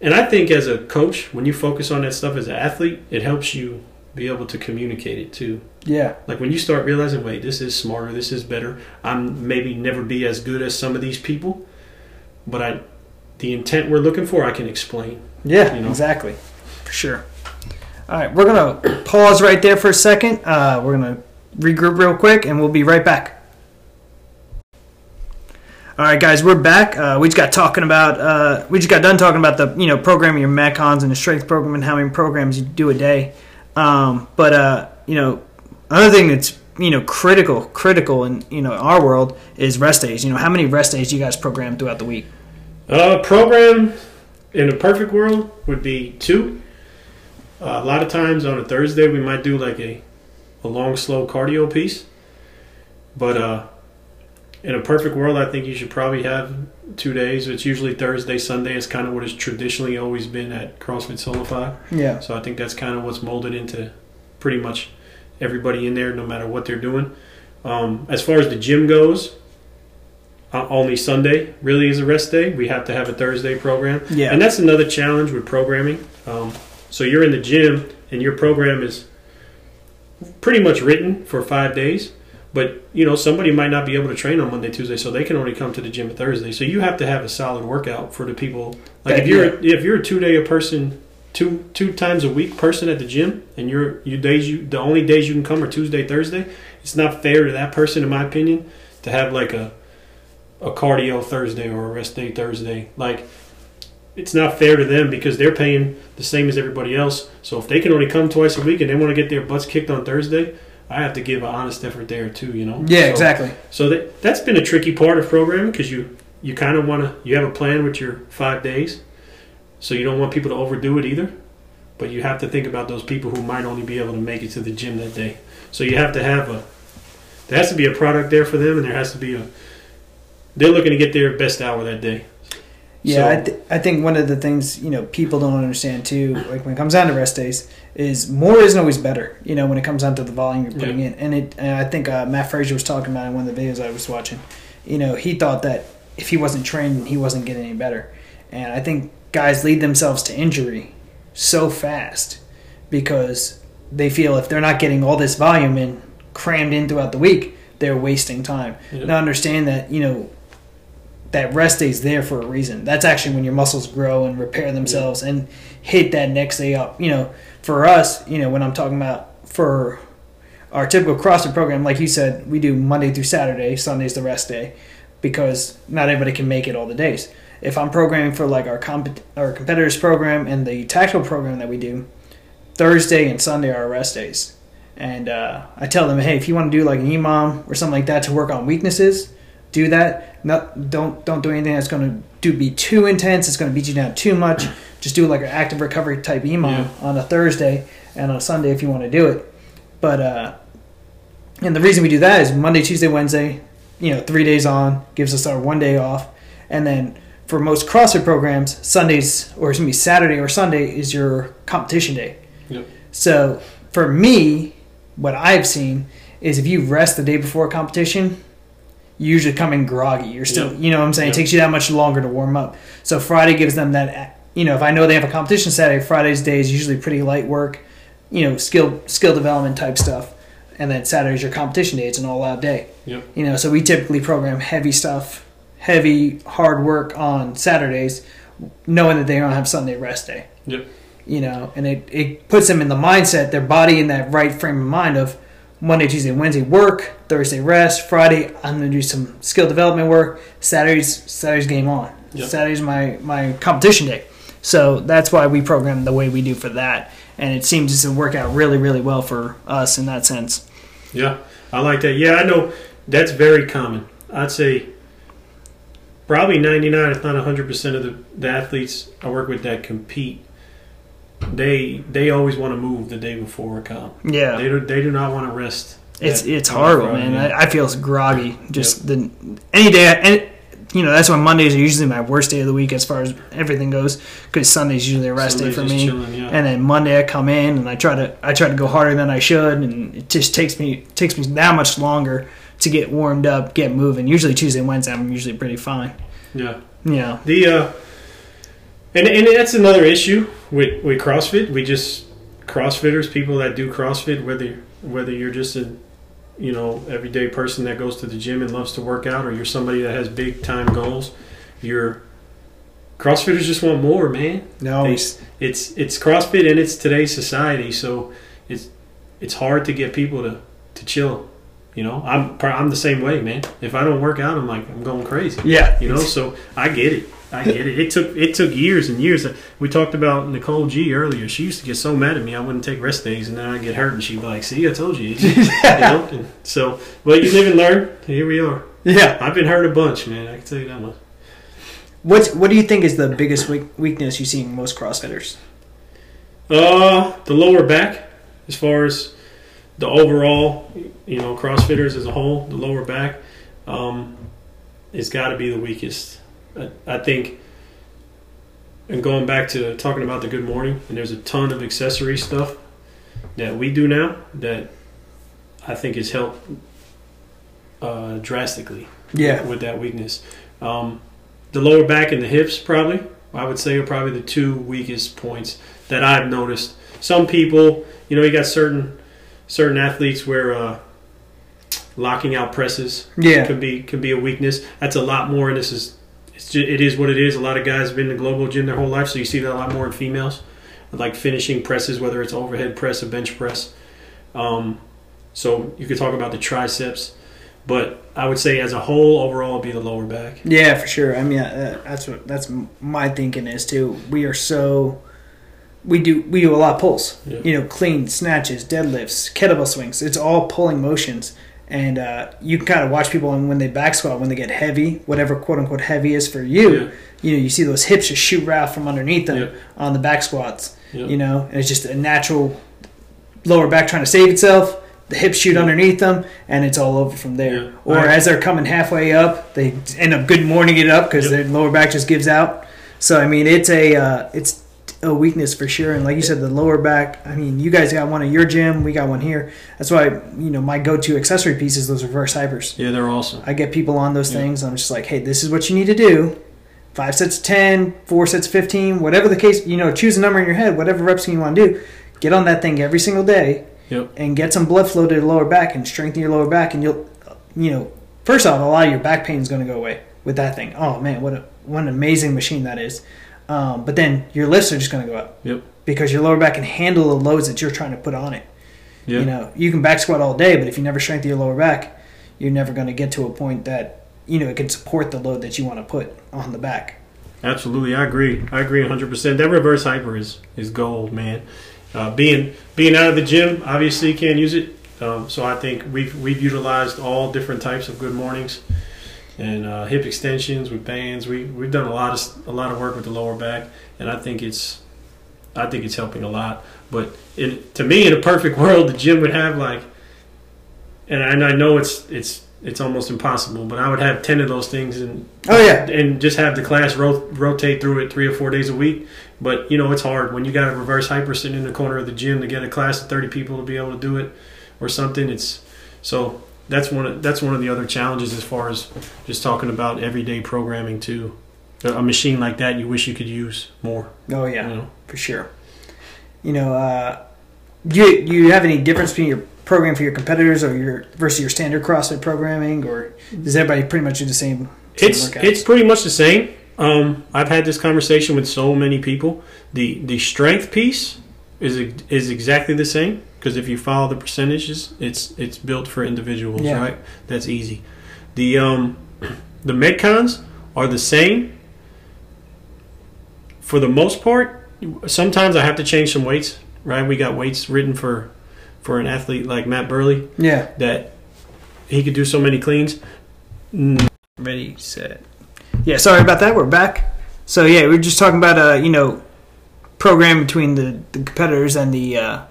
and I think as a coach, when you focus on that stuff as an athlete, it helps you be able to communicate it too. Yeah. Like when you start realizing, wait, this is smarter, this is better. I'm maybe never be as good as some of these people, but I, the intent we're looking for, I can explain. Yeah. You know? Exactly. For sure. All right, we're gonna pause right there for a second. Uh, we're gonna regroup real quick, and we'll be right back. All right, guys, we're back. Uh, we just got talking about. Uh, we just got done talking about the you know programming your metcons and the strength program and how many programs you do a day. Um, but uh, you know, another thing that's you know critical, critical in you know our world is rest days. You know, how many rest days do you guys program throughout the week? Uh, program in a perfect world would be two. Uh, a lot of times on a Thursday, we might do like a, a long, slow cardio piece. But uh, in a perfect world, I think you should probably have two days. It's usually Thursday, Sunday. is kind of what has traditionally always been at CrossFit Solify. Yeah. So I think that's kind of what's molded into pretty much everybody in there, no matter what they're doing. Um, as far as the gym goes, uh, only Sunday really is a rest day. We have to have a Thursday program, Yeah. and that's another challenge with programming. Um, so you're in the gym, and your program is pretty much written for five days, But you know, somebody might not be able to train on Monday, Tuesday, so they can only come to the gym Thursday. So you have to have a solid workout for the people. Like That- if you're if you're a two day a person, two two times a week person at the gym, and you're you days you the only days you can come are Tuesday, Thursday. It's not fair to that person, in my opinion, to have like a a cardio Thursday or a rest day Thursday. Like it's not fair to them because they're paying the same as everybody else. So if they can only come twice a week and they want to get their butts kicked on Thursday, I have to give an honest effort there too. You know. Yeah, So- exactly. so that that's been a tricky part of programming because you you kind of want to you have a plan with your five days, so you don't want people to overdo it either, but you have to think about those people who might only be able to make it to the gym that day. So you have to have a there has to be a product there for them, and there has to be a they're looking to get their best hour that day. Yeah, So- I, th- I think one of the things you know people don't understand too, like when it comes down to rest days, is more isn't always better. You know, when it comes down to the volume you're putting in, and it. And I think uh, Mat Fraser was talking about in one of the videos I was watching. You know, he thought that if he wasn't trained, he wasn't getting any better, and I think guys lead themselves to injury so fast because they feel if they're not getting all this volume in crammed in throughout the week, they're wasting time. Yeah. Now understand that you know that rest day is there for a reason. That's actually when your muscles grow and repair themselves and hit that next day up. You know, for us, you know, when I'm talking about for our typical CrossFit program, like you said, we do Monday through Saturday, Sunday's the rest day because not everybody can make it all the days. If I'm programming for like our comp- our competitors program and the tactical program that we do, Thursday and Sunday are our rest days. And uh, I tell them, hey, if you want to do like an EMOM or something like that to work on weaknesses, do that. Not don't don't do anything that's going to do be too intense. It's going to beat you down too much. Just do like an active recovery type EMOM Yeah. on a Thursday and on a Sunday if you want to do it. But uh, and the reason we do that is Monday, Tuesday, Wednesday, you know, three days on gives us our one day off, and then for most CrossFit programs, Sundays or excuse me, Saturday or Sunday is your competition day. Yep. So for me, what I've seen is if you rest the day before a competition, you usually come in groggy. You're still, Yeah. you know what I'm saying? Yeah. It takes you that much longer to warm up. So Friday gives them that, you know, if I know they have a competition Saturday, Friday's day is usually pretty light work, you know, skill skill development type stuff. And then Saturday's your competition day. It's an all out day. Yep. You know, so we typically program heavy stuff, heavy hard work on Saturdays, knowing that they don't have Sunday rest day. Yep. You know, and it, it puts them in the mindset, their body in that right frame of mind of Monday, Tuesday, Wednesday work, Thursday rest, Friday I'm gonna do some skill development work, Saturday's Saturday's game on. Yep. Saturday's my, my competition day. So that's why we program the way we do for that. And it seems to work out really, really well for us in that sense. Yeah, I like that. Yeah, I know that's very common. I'd say probably 99, if not 100% of the, the athletes I work with that compete, they they always want to move the day before a comp. Yeah. They do, they do not want to rest. It's it's horrible, Friday. man. I, I feel groggy. Just the any day, and you know that's why Mondays are usually my worst day of the week as far as everything goes. Because Sunday's usually a rest Somebody's day for me, chilling, yeah. and then Monday I come in and I try to I try to go harder than I should, and it just takes me takes me that much longer to get warmed up, get moving. Usually Tuesday, and Wednesday, I'm usually pretty fine. yeah. yeah. The uh, and and that's another issue with with CrossFit. We just CrossFitters, people that do CrossFit, whether whether you're just a you know everyday person that goes to the gym and loves to work out, or you're somebody that has big time goals, you're CrossFitters just want more, man. no, They- It's it's CrossFit and it's today's society, so it's it's hard to get people to to chill. You know, I'm I'm the same way, man. If I don't work out, I'm like I'm going crazy. yeah, You know, so I get it. I get it. It took it took years and years. We talked about Nicole G earlier. She used to get so mad at me. I wouldn't take rest days, and then I'd get hurt, and she'd be like, "See, I told you." you know? And so, well, you live and learn. Here we are. yeah. I've been hurt a bunch, man. I can tell you that much. What what do you think is the biggest weakness you see in most CrossFitters? Uh, the lower back, as far as the overall, you know, CrossFitters as a whole, the lower back, um, it's got to be the weakest. I, I think. And going back to talking about the good morning, and there's a ton of accessory stuff that we do now that I think has helped uh, drastically Yeah, with that weakness. Um, the lower back and the hips, probably, I would say, are probably the two weakest points that I've noticed. Some people, you know, you got certain certain athletes where uh, locking out presses Yeah. could be could be a weakness. That's a lot more, and this is it's it is what it is. A lot of guys have been in the globo gym their whole life, so you see that a lot more in females, like finishing presses, whether it's overhead press or bench press. Um, so you could talk about the triceps, but I would say as a whole, overall, it'd be the lower back. Yeah, for sure. I mean, uh, that's what that's my thinking is too. We are so we do we do a lot of pulls. Yeah. You know, clean snatches, deadlifts, kettlebell swings. It's all pulling motions, and uh, you can kind of watch people and when they back squat when they get heavy, whatever quote unquote heavy is for you. Yeah. You know, you see those hips just shoot right out from underneath them Yeah. on the back squats. Yeah. You know, and it's just a natural lower back trying to save itself. The hips shoot underneath them, and it's all over from there. Or Right. as they're coming halfway up, they end up good morning it up because Yep. their lower back just gives out. So I mean, it's a uh, it's a weakness for sure. And like you said, the lower back. I mean, you guys got one at your gym, we got one here. That's why you know my go-to accessory piece is those reverse hypers. Yeah, they're awesome. I get people on those Yeah. things. I'm just like, hey, this is what you need to do. Five sets of 10, four sets of 15, whatever the case, you know, choose a number in your head, whatever reps you want to do. Get on that thing every single day Yep. and get some blood flow to the lower back and strengthen your lower back. And you'll, you know, first off, a lot of your back pain is going to go away with that thing. Oh, man, what, a, what an amazing machine that is. Um, but then your lifts are just going to go up Yep. because your lower back can handle the loads that you're trying to put on it. Yeah. You know, you can back squat all day, but if you never strengthen your lower back, you're never going to get to a point that you know it can support the load that you want to put on the back. Absolutely, I agree. I agree 100. percent That reverse hyper is is gold, man. Uh, being being out of the gym, obviously can't use it. Um, so I think we've we've utilized all different types of good mornings and uh, hip extensions with bands. We we've done a lot of a lot of work with the lower back, and I think it's I think it's helping a lot. But in, to me, in a perfect world, the gym would have like, and I, and I know it's it's it's almost impossible, but I would have ten of those things and Oh yeah, and just have the class ro- rotate through it three or four days a week. But you know, it's hard when you got a reverse hyper sitting in the corner of the gym to get a class of thirty people to be able to do it or something. It's so that's one of, that's one of the other challenges as far as just talking about everyday programming too. A machine like that, you wish you could use more. oh yeah, You know? for sure. You know, uh, do you you have any difference between your program for your competitors or your versus your standard CrossFit programming, or does everybody pretty much do the same? same It's workouts? it's pretty much the same. Um, I've had this conversation with so many people. The the strength piece is is exactly the same because if you follow the percentages, it's it's built for individuals, Yeah. right? That's easy. The um the metcons are the same for the most part. Sometimes I have to change some weights, right? We got weights written for for an athlete like Matt Burley yeah. that he could do so many cleans. Ready, set. Yeah, sorry about that. We're back. So yeah, we are just talking about uh, you know, program between the, the competitors and the uh,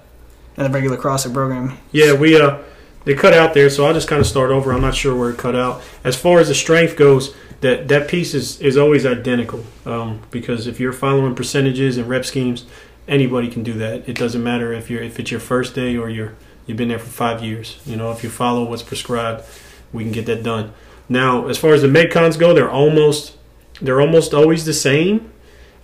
and the regular CrossFit program. Yeah, we uh they cut out there, so I'll just kind of start over. I'm not sure where it cut out. As far as the strength goes, that that piece is is always identical um, because if you're following percentages and rep schemes, anybody can do that. It doesn't matter if you're if it's your first day or you're you've been there for five years. You know, if you follow what's prescribed, we can get that done. Now, as far as the metcons go, they're almost they're almost always the same.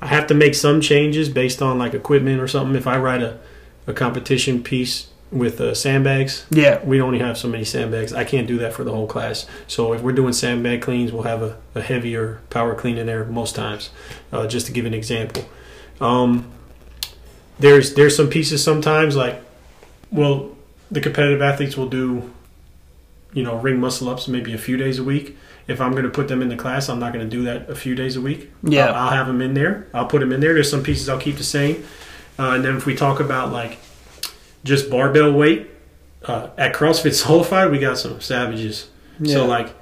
I have to make some changes based on like equipment or something. If I write a, a competition piece with uh, sandbags, Yeah, we only have so many sandbags. I can't do that for the whole class. So if we're doing sandbag cleans, we'll have a, a heavier power clean in there most times. Uh, just to give an example, um, there's there's some pieces sometimes like, well, the competitive athletes will do, you know, ring muscle ups maybe a few days a week. If I'm going to put them in the class, I'm not going to do that a few days a week. Yeah. I'll, I'll have them in there. I'll put them in there. There's some pieces I'll keep the same. Uh, and then if we talk about like just barbell weight, uh, at CrossFit Solidified, we got some savages. yeah. So like,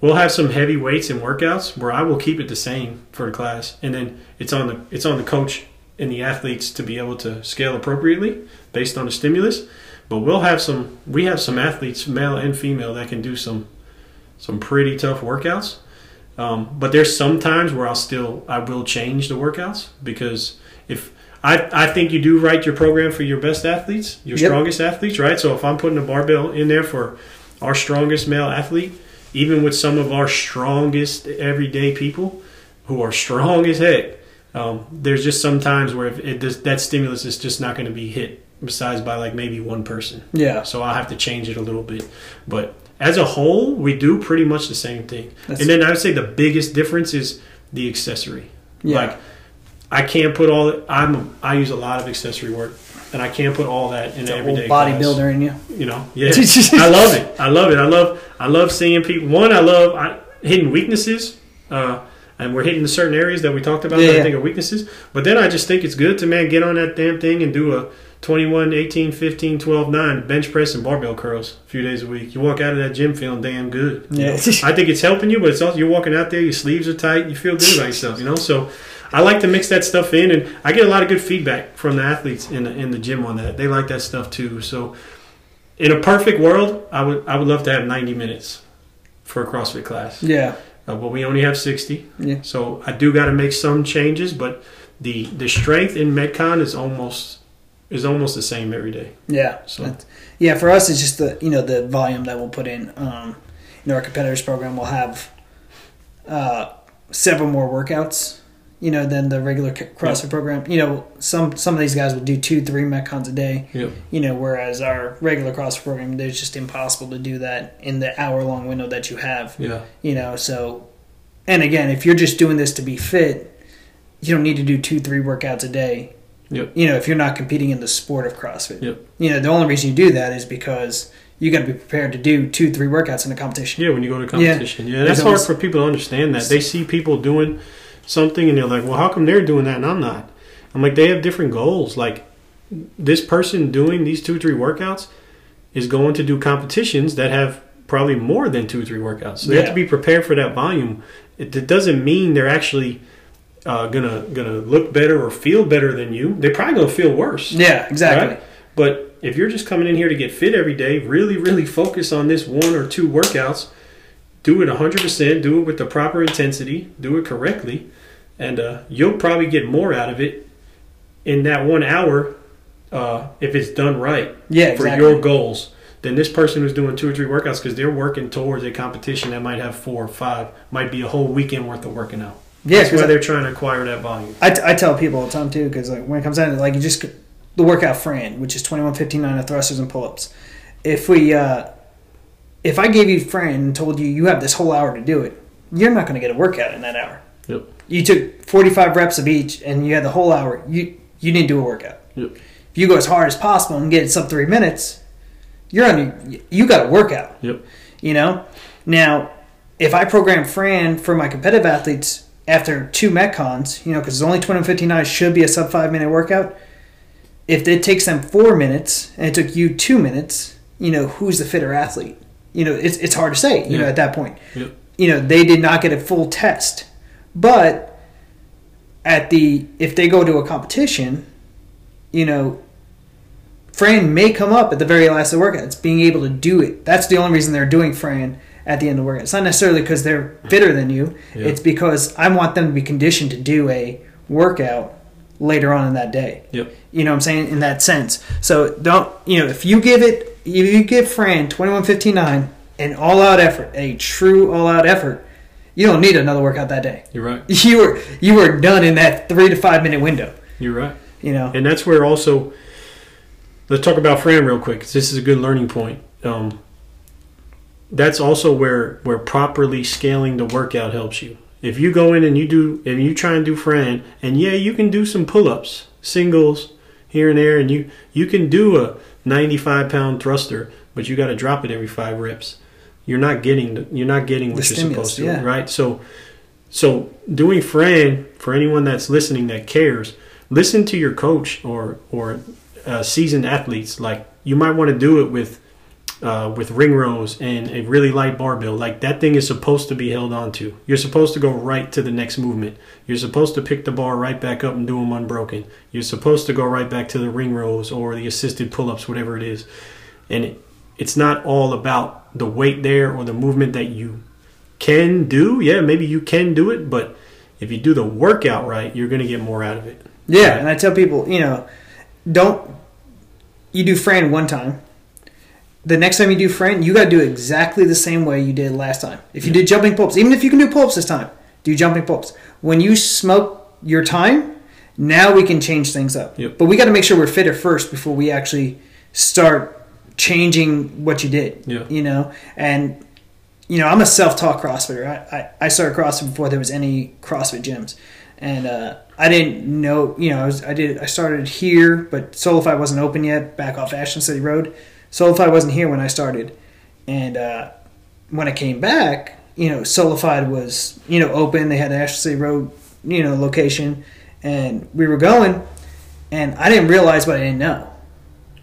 we'll have some heavy weights and workouts where I will keep it the same for the class, and then it's on the it's on the coach and the athletes to be able to scale appropriately based on the stimulus. But we'll have some we have some athletes, male and female, that can do some some pretty tough workouts. Um, but there's some times where I'll still I will change the workouts because if I, I think you do write your program for your best athletes, your Yep. strongest athletes, right? So if I'm putting a barbell in there for our strongest male athlete, even with some of our strongest everyday people who are strong as heck, um, there's just some times where if it does, that stimulus is just not going to be hit, besides by like maybe one person. yeah, So I'll have to change it a little bit. But as a whole, we do pretty much the same thing. That's- and then I would say the biggest difference is the accessory. Yeah. Like I can't put all. I'm I use a lot of accessory work, and I can't put all that in everyday bodybuilder in you. You know, yeah. I love it. I love it. I love I love seeing people. One, I love I, hitting weaknesses, uh, and we're hitting the certain areas that we talked about Yeah, that I think are weaknesses. But then I just think it's good to man get on that damn thing and do a 21, 18, 15, 12, 9 bench press and barbell curls a few days a week. You walk out of that gym feeling damn good. you Yeah. know? I think it's helping you, but it's also you're walking out there, your sleeves are tight, you feel good about yourself. You know, so. I like to mix that stuff in, and I get a lot of good feedback from the athletes in the, in the gym on that. They like that stuff too. So, in a perfect world, I would I would love to have 90 minutes for a CrossFit class, Yeah. uh, but we only have 60. Yeah. So I do got to make some changes, but the the strength in Metcon is almost is almost the same every day. Yeah. So- yeah, for us, it's just the you know the volume that we'll put in. Um, you know, our competitors program will have uh, several more workouts. You know, than the regular CrossFit program. You know, some some of these guys will do two, three metcons a day. Yep. You know, whereas our regular CrossFit program, it's just impossible to do that in the hour long window that you have. Yeah. You know, so and again, if you're just doing this to be fit, you don't need to do two, three workouts a day. Yep. You know, if you're not competing in the sport of CrossFit. Yep. You know, the only reason you do that is because you got to be prepared to do two, three workouts in a competition. Yeah, when you go to a competition. Yeah, that's There's hard for people to understand that. They see people doing something and they're like, well, how come they're doing that and I'm not? I'm like, they have different goals. Like, this person doing these two, or three workouts is going to do competitions that have probably more than two, or three workouts. So they have to be prepared for that volume. It, it doesn't mean they're actually uh, gonna gonna look better or feel better than you. They're probably gonna feel worse. Yeah, exactly. Right? But if you're just coming in here to get fit every day, really, really focus on this one or two workouts. Do it 100%, do it with the proper intensity, do it correctly, and uh, you'll probably get more out of it in that one hour uh, if it's done right Yeah, for exactly. your goals than this person who's doing two or three workouts because they're working towards a competition that might have four or five, might be a whole weekend worth of working out. yeah, That's why I, they're trying to acquire that volume. I, t- I tell people all the time too, because like when it comes down to like you just the workout Fran, which is twenty one fifty nine of thrusters and pull ups. If we, uh, if I gave you Fran and told you you have this whole hour to do it, you're not going to get a workout in that hour. Yep. You took forty five reps of each, and you had the whole hour. You you didn't do a workout. Yep. If you go as hard as possible and get it sub three minutes, you're on. You got a workout. Yep. You know. Now, if I program Fran for my competitive athletes after two metcons, you know, because it's only twenty fifty nine should be a sub five minute workout. If it takes them four minutes and it took you two minutes, you know, who's the fitter athlete? You know, it's it's hard to say. You know, at that point, Yep. you know, they did not get a full test, but at the if they go to a competition, you know, Fran may come up at the very last of the workout. It's being able to do it. That's the only reason they're doing Fran at the end of the workout. It's not necessarily because they're fitter than you. Yeah. It's because I want them to be conditioned to do a workout later on in that day. Yep. You know what I'm saying? In that sense. So don't you know, if you give it if you give Fran twenty one fifty nine an all out effort, a true all out effort, you don't need another workout that day. You're right. You were you were done in that three to five minute window. You're right. You know? And that's where also, let's talk about Fran real quick. 'cause this is a good learning point. Um, that's also where where properly scaling the workout helps you. If you go in and you do, and you try and do Fran, and yeah, you can do some pull ups, singles here and there, and you you can do a 95 pound thruster, but you got to drop it every five reps. You're not getting you're not getting what The you're supposed to, yeah. right? So so doing Fran for anyone that's listening that cares, listen to your coach or or uh, seasoned athletes. Like you might want to do it with uh, with ring rows and a really light barbell. Like that thing is supposed to be held onto. You're supposed to go right to the next movement. You're supposed to pick the bar right back up and do them unbroken. You're supposed to go right back to the ring rows or the assisted pull-ups, whatever it is. And it, it's not all about the weight there or the movement that you can do. Yeah, maybe you can do it, but if you do the workout right, you're going to get more out of it. Yeah, and I tell people, you know, don't you do Fran one time. The next time you do Fran, you got to do it exactly the same way you did last time. If you did jumping pull-ups, even if you can do pull-ups this time, do jumping pull-ups. When you smoke your time, now we can change things up. Yep. But we got to make sure we're fitter first before we actually start changing what you did. Yeah. You know, and you know, I'm a self-taught CrossFitter. I, I, I started CrossFit before there was any CrossFit gyms, and uh, I didn't know. You know, I, was, I did. I started here, but Solify wasn't open yet. Back off Ashland City Road, Solify wasn't here when I started, and uh, when I came back, you know, Solified was you know open. They had the Ashland Road, you know, location, and we were going, and I didn't realize what I didn't know.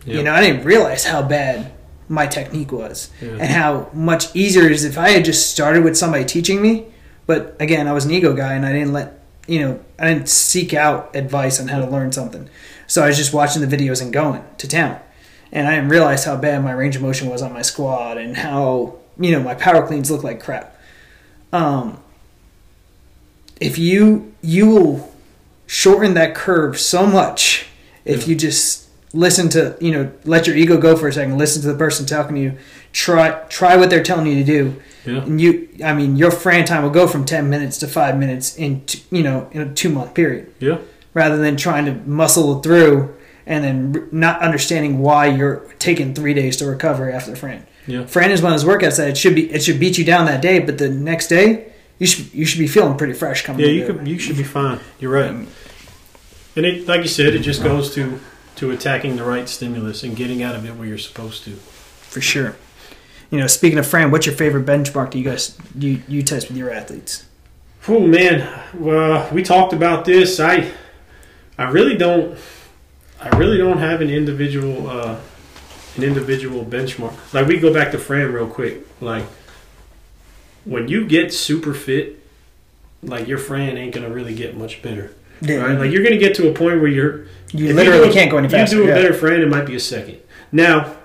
Yeah. You know, I didn't realize how bad my technique was Yeah. and how much easier it is if I had just started with somebody teaching me. But again, I was an ego guy and I didn't let, you know, I didn't seek out advice on how to learn something. So I was just watching the videos and going to town. And I didn't realize how bad my range of motion was on my squad and how, you know, my power cleans look like crap. Um, if you, you will shorten that curve so much if Yeah. you just listen to you know let your ego go for a second listen to the person talking to you try try what they're telling you to do Yeah. and you i mean your Fran time will go from 10 minutes to 5 minutes in t- you know in a 2 month period Yeah. rather than trying to muscle through and then not understanding why you're taking 3 days to recover after Fran Yeah. Fran is one of those workouts that it should be it should beat you down that day but the next day you should you should be feeling pretty fresh coming Yeah, you could, you should be fine. You're right. And it, like you said, it just goes to to attacking the right stimulus and getting out of it where you're supposed to. for sure. You know, speaking of Fran, what's your favorite benchmark do you guys you you test with your athletes? Oh man, well, we talked about this. I I really don't I really don't have an individual uh, an individual benchmark. Like we go back to Fran real quick. Like when you get super fit, like your Fran ain't gonna really get much better. Right? Like you're gonna get to a point where you're you literally a- can't go any faster. You do a yeah. better Fran, it might be a second. Now,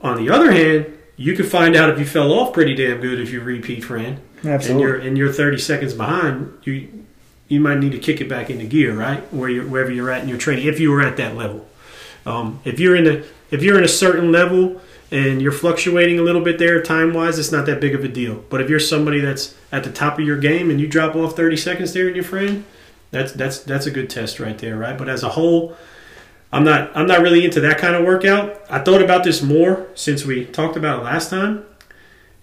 on the other hand, you could find out if you fell off pretty damn good if you repeat Fran, and you're and you're 30 seconds behind. You you might need to kick it back into gear, right? Where you wherever you're at in your training, if you were at that level. Um, if you're in the if you're in a certain level and you're fluctuating a little bit there time wise, it's not that big of a deal. But if you're somebody that's at the top of your game and you drop off 30 seconds there in your Fran, that's that's that's a good test right there, right? But as a whole, I'm not I'm not really into that kind of workout. I thought about this more since we talked about it last time,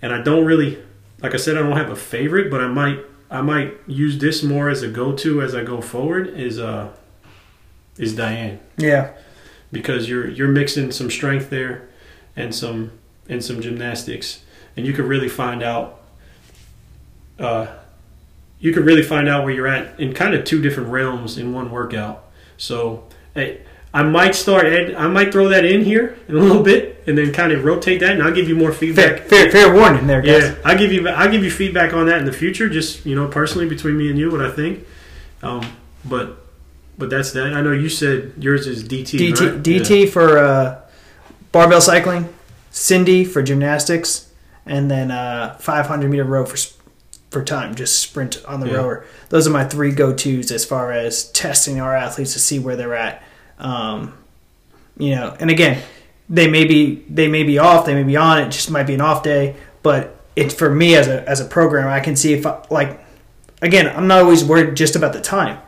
and I don't really like I said I don't have a favorite, but I might I might use this more as a go to as I go forward. Is uh is Diane yeah, because you're you're mixing some strength there and some and some gymnastics, and you could really find out. Uh, you could really find out where you're at in kind of two different realms in one workout. So, hey, I might start. Ed, I might throw that in here in a little bit, and then kind of rotate that, and I'll give you more feedback. fair, fair warning there, guys. Yeah, I give you I give you feedback on that in the future. Just you know, personally between me and you, what I think. Um, but but that's that. I know you said yours is DT. DT right? DT for uh, barbell cycling, Cindy for gymnastics, and then uh, 500 meter row for for time, just sprint on the Yeah. rower. Those are my three go tos as far as testing our athletes to see where they're at. Um, you know, and again, they may be they may be off, they may be on. It just might be an off day, but it's for me as a as a programmer, I can see if I, like again, I'm not always worried just about the time.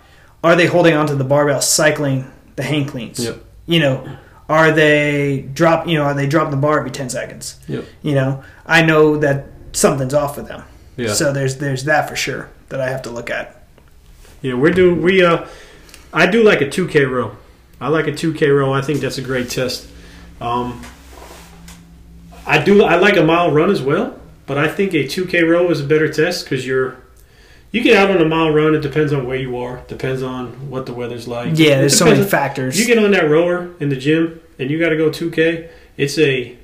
Are they holding onto the barbell cycling the hang cleans? Yep. You know, are they drop? You know, are they dropping the bar every ten seconds? Yep. You know, I know that something's off with them. Yeah. So there's there's that for sure that I have to look at. Yeah, we're doing we uh I do like a 2K row. I like a 2K row. I think that's a great test. Um I do I like a mile run as well, but I think a 2K row is a better test cuz you're you get out on a mile run it depends on where you are, depends on what the weather's like. Yeah, there's so many on- factors. You get on that rower in the gym and you got to go 2K. It's a,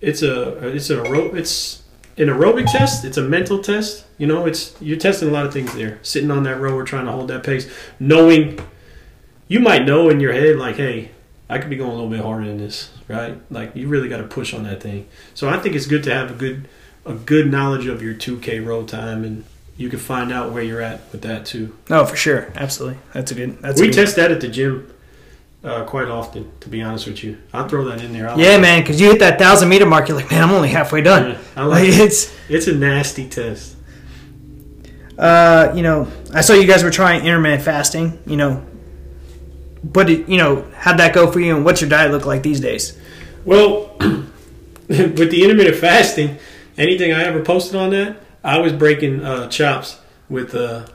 it's a, it's a aerob, it's an aerobic test. It's a mental test. You know, it's you're testing a lot of things there. Sitting on that rower, trying to hold that pace, knowing you might know in your head like, hey, I could be going a little bit harder than this, right? Like you really got to push on that thing. So I think it's good to have a good, a good knowledge of your 2K row time and. You can find out where you're at with that too. No, for sure, absolutely. That's a good. That's we a good, test that at the gym uh, quite often, to be honest with you. I'll throw that in there. I Yeah, like man, because you hit that thousand meter mark, you're like, man, I'm only halfway done. Yeah, I Like like it. it's, It's a nasty test. uh, you know, I saw you guys were trying intermittent fasting. You know, but it, you know, how'd that go for you, and what's your diet look like these days? Well, with the intermittent fasting, anything I ever posted on that, I was breaking uh, chops with, uh,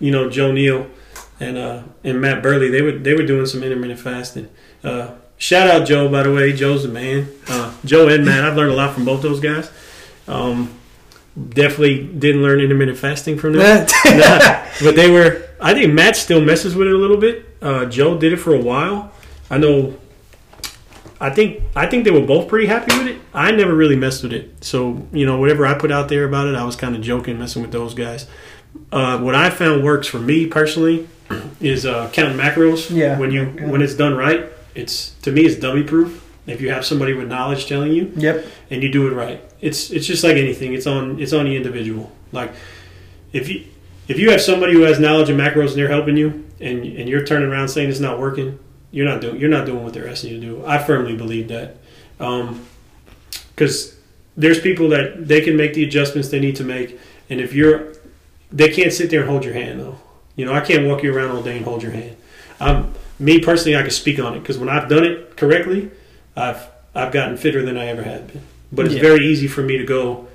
you know, Joe Neal and uh, and Matt Burley. They were they were doing some intermittent fasting. Uh, shout out Joe, by the way. Joe's the man. Uh, Joe and Matt. I've learned a lot from both those guys. Um, definitely didn't learn intermittent fasting from them. Nah, but they were. I think Matt still messes with it a little bit. Uh, Joe did it for a while. I know. I think I think they were both pretty happy with it. I never really messed with it. So you know, whatever I put out there about it, I was kind of joking, messing with those guys. Uh, what I found works for me personally is uh, counting macros. Yeah. When you when it's done right, it's to me it's dummy proof. If you have somebody with knowledge telling you, Yep. and you do it right. It's it's just like anything. It's on it's on the individual. Like if you if you have somebody who has knowledge of macros and they're helping you, and and you're turning around saying it's not working, you're not doing you're not doing what they're asking you to do. I firmly believe that because there's people that they can make the adjustments they need to make, and if you're they can't sit there and hold your hand though. You know, I can't walk you around all day and hold your hand. Um, me personally, I can speak on it because when I've done it correctly, I've I've gotten fitter than I ever had been. But it's Yeah. very easy for me to go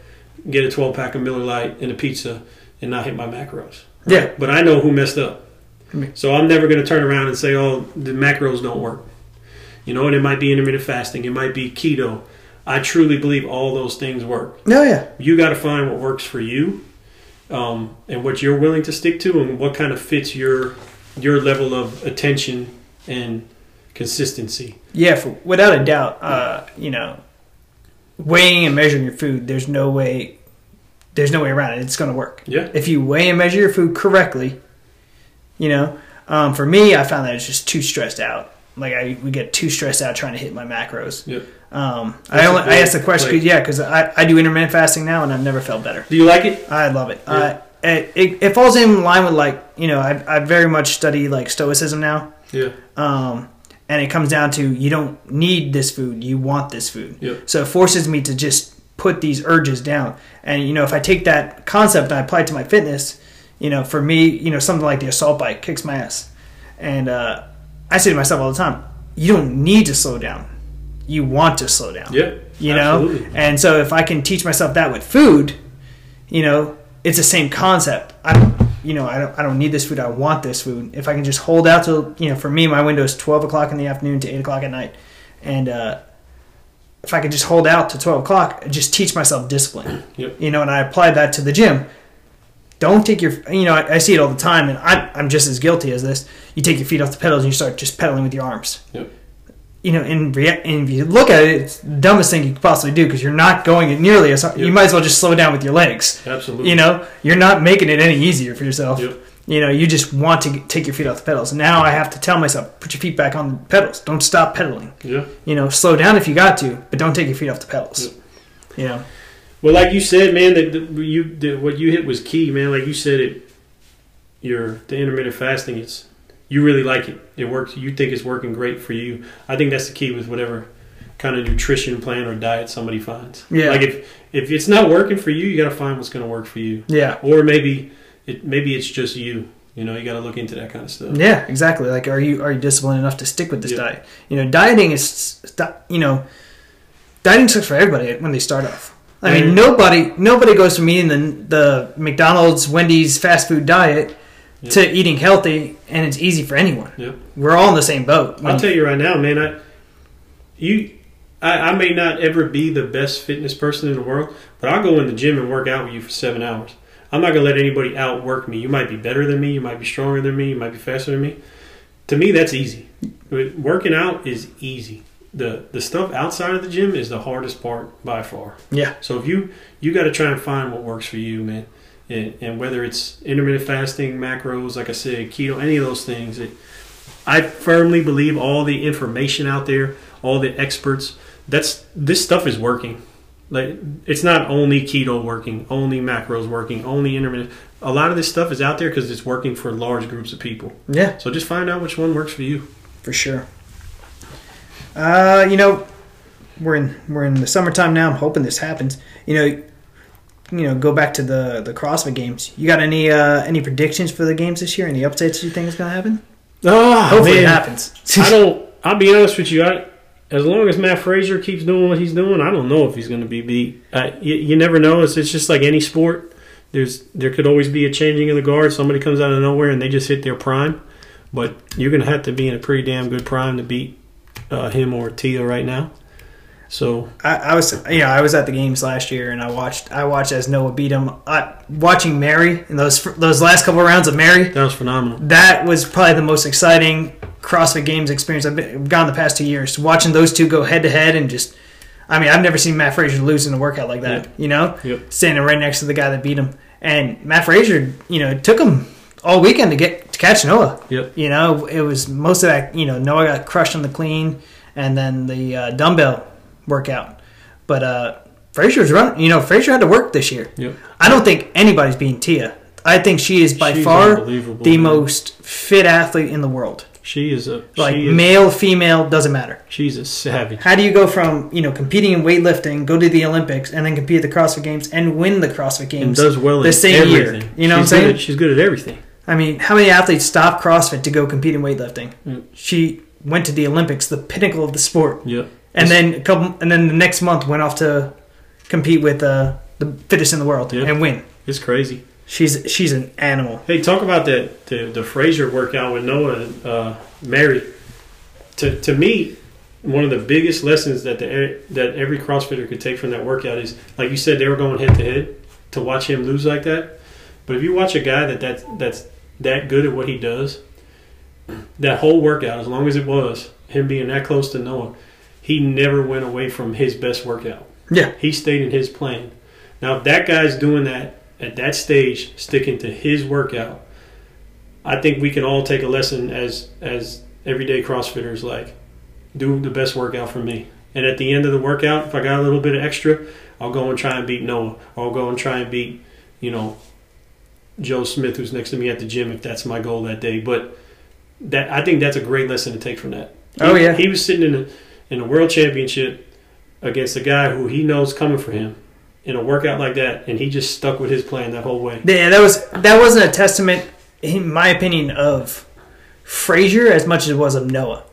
get a 12 pack of Miller Lite and a pizza and not hit my macros. Yeah. But I know who messed up. So I'm never going to turn around and say, "Oh, the macros don't work." You know, and it might be intermittent fasting, it might be keto. I truly believe all those things work. No, yeah. You got to find what works for you, um, and what you're willing to stick to, and what kind of fits your your level of attention and consistency. Yeah, for, without a doubt. Uh, you know, weighing and measuring your food, there's no way, there's no way around it. It's going to work. Yeah. If you weigh and measure your food correctly, you know, um, for me, I found that it's just too stressed out. Like I we get too stressed out trying to hit my macros. Yeah. Um, That's I only I asked the question, because yeah, because I, I do intermittent fasting now, and I've never felt better. Do you like it? I love it. Yeah. Uh, it, it. It falls in line with like you know I I very much study like stoicism now. Yeah. Um, and it comes down to you don't need this food, you want this food. Yep. So it forces me to just put these urges down. And you know, if I take that concept and I apply it to my fitness, you know, for me, you know, something like the assault bike kicks my ass. And uh, I say to myself all the time, you don't need to slow down. You want to slow down. Yeah. You know? Absolutely. And so if I can teach myself that with food, you know, it's the same concept. I you know, I don't, I don't need this food. I want this food. If I can just hold out till, you know, for me, my window is 12 o'clock in the afternoon to 8 o'clock at night. And, uh, if I could just hold out to 12 o'clock, just teach myself discipline. Yep. You know, and I applied that to the gym. Don't take your, you know, I, I see it all the time, and I'm, I'm just as guilty as this. You take your feet off the pedals and you start just pedaling with your arms. Yep. You know, in rea- and if you look at it, it's the dumbest thing you could possibly do because you're not going it nearly as hard. You might as well just slow down with your legs. Absolutely. You know, you're not making it any easier for yourself. Yep. You know, you just want to get, take your feet off the pedals. Now I have to tell myself, put your feet back on the pedals. Don't stop pedaling. Yeah. You know, slow down if you got to, but don't take your feet off the pedals. Yep. You know, Well, like you said, man, that that you that what you hit was key, man. Like you said, it your the intermittent fasting. It's you really like it. It works. You think it's working great for you. I think that's the key with whatever kind of nutrition plan or diet somebody finds. Yeah. Like if if it's not working for you, you got to find what's going to work for you. yeah, Or maybe it maybe it's just you. You know, you got to look into that kind of stuff. yeah, exactly. Like, are you are you disciplined enough to stick with this Yeah. diet? You know, dieting is, you know, dieting sucks for everybody when they start off. I Yeah. mean, nobody nobody goes from eating the the McDonald's, Wendy's fast food diet Yeah. to eating healthy, and it's easy for anyone. Yeah. We're all in the same boat. I'll tell you right now, man. I you, I, I may not ever be the best fitness person in the world, but I'll go in the gym and work out with you for seven hours. I'm not gonna let anybody outwork me. You might be better than me. You might be stronger than me. You might be faster than me. To me, that's easy. Working out is easy. The the stuff outside of the gym is the hardest part by far. Yeah. So if you you got to try and find what works for you, man, and, and whether it's intermittent fasting, macros, like I said, keto, any of those things. It, I firmly believe all the information out there, all the experts. That's this stuff is working. Like it's not only keto working, only macros working, only intermittent. A lot of this stuff is out there because it's working for large groups of people. Yeah, So just find out which one works for you. for sure. Uh, you know, we're in we're in the summertime now. I'm hoping this happens. You know, you know, go back to the the CrossFit Games. You got any uh any predictions for the games this year? Any updates you think is gonna happen? Oh Hopefully it happens. I don't. I'll be honest with you. I as long as Mat Fraser keeps doing what he's doing, I don't know if he's going to be beat. You, you never know. It's, it's just like any sport. There's there could always be a changing of the guard. Somebody comes out of nowhere and they just hit their prime, but you're going to have to be in a pretty damn good prime to beat uh, him or Tia right now. So I, I was, you know, I was at the games last year, and I watched, I watched as Noah beat him. I, watching Mary in those those last couple of rounds of Mary, that was phenomenal. that was probably the most exciting CrossFit Games experience I've been, gone the past two years. Watching those two go head to head and just, I mean, I've never seen Mat Fraser lose in a workout like that. Yep. You know, Yep. standing right next to the guy that beat him, and Mat Fraser, you know, it took him all weekend to get to catch Noah. Yep. You know, it was most of that. You know, Noah got crushed on the clean, and then the uh, dumbbell workout. But uh, Fraser's run. You know, Fraser had to work this year. Yep. I don't think anybody's beating Tia. I think she is by She's far the man. most fit athlete in the world. She is a Like is, male, female, doesn't matter. she's a savage. How do you go from you know competing in weightlifting, go to the Olympics, and then compete at the CrossFit Games and win the CrossFit Games? And does well the same year? You know what I'm saying? at- she's good at everything. I mean, how many athletes stop CrossFit to go compete in weightlifting? Mm. She went to the Olympics, the pinnacle of the sport, Yep. And then a couple, and then the next month went off to compete with uh, the fittest in the world Yeah. and win. It's crazy. She's she's an animal. Hey, talk about that the the Fraser workout with Noah and uh, Mary. To to me, one of the biggest lessons that the that every CrossFitter could take from that workout is, like you said, they were going head to head. To watch him lose like that, but if you watch a guy that that's that's that good at what he does, that whole workout, as long as it was him being that close to Noah, he never went away from his best workout. Yeah, He stayed in his plan. Now, if that guy's doing that at that stage, sticking to his workout, I think we can all take a lesson as as everyday CrossFitters. Like, do the best workout for me. And at the end of the workout, if I got a little bit of extra, I'll go and try and beat Noah. Or I'll go and try and beat, you know, Joe Smith, who's next to me at the gym, if that's my goal that day. But that I think that's a great lesson to take from that. Oh, He- yeah. he was sitting in a in a world championship against a guy who he knows coming for him in a workout like that, and he just stuck with his plan that whole way. yeah. That was that wasn't a testament, in my opinion, of Fraser as much as it was of Noah.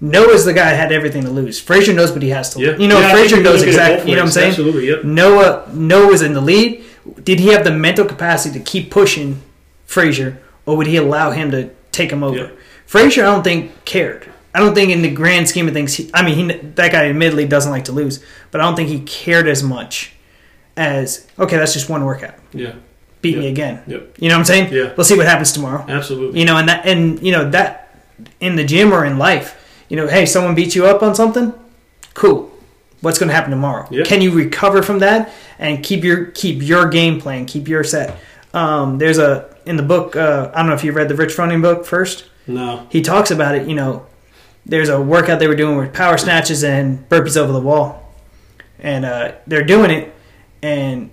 Noah's the guy that had everything to lose. Fraser knows what he has to. Yeah, You know, Yeah, Fraser knows look at it exactly. You know what I'm saying? Absolutely, yep. Noah Noah was in the lead. Did he have the mental capacity to keep pushing Fraser, or would he allow him to take him over? Yeah. Fraser, I don't think cared. I don't think in the grand scheme of things. He, I mean, he, that guy admittedly doesn't like to lose, but I don't think he cared as much as okay, that's just one workout. Yeah, Beat me again. Yep. You know what I'm saying? Yeah. We'll see what happens tomorrow. absolutely. You know, and that, and you know that in the gym or in life, you know, hey, someone beats you up on something, cool. What's going to happen tomorrow? Yeah. Can you recover from that and keep your keep your game plan, keep your set? Um, there's a in the book. Uh, I don't know if you read the Rich Froning book first. No, He talks about it. You know, there's a workout they were doing with power snatches and burpees over the wall, and uh, they're doing it, and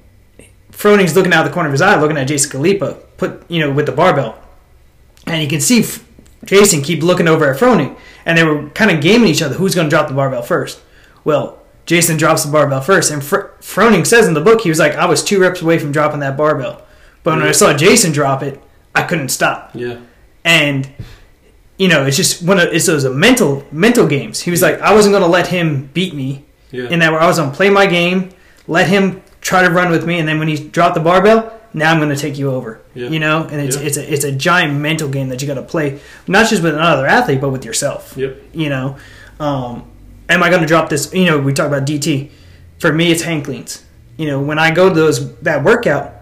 Froning's looking out the corner of his eye, looking at Jason Khalipa, put you know with the barbell, and you can see F- Jason keep looking over at Froning, and they were kind of gaming each other who's going to drop the barbell first. Well, Jason drops the barbell first, and Fr- Froning says in the book he was like, I was two reps away from dropping that barbell, but when I saw Jason drop it, I couldn't stop. Yeah, and you know it's just one of it's those mental mental games. He was like, I wasn't going to let him beat me yeah, in that where I was going to play my game, let him try to run with me, and then when he dropped the barbell, now I'm going to take you over. Yeah. You know, and it's Yeah. it's a it's a giant mental game that you got to play, not just with another athlete, but with yourself. yep, You know, um, am I going to drop this? You know, we talk about DT. For me, it's hang cleans. You know, when I go to those that workout,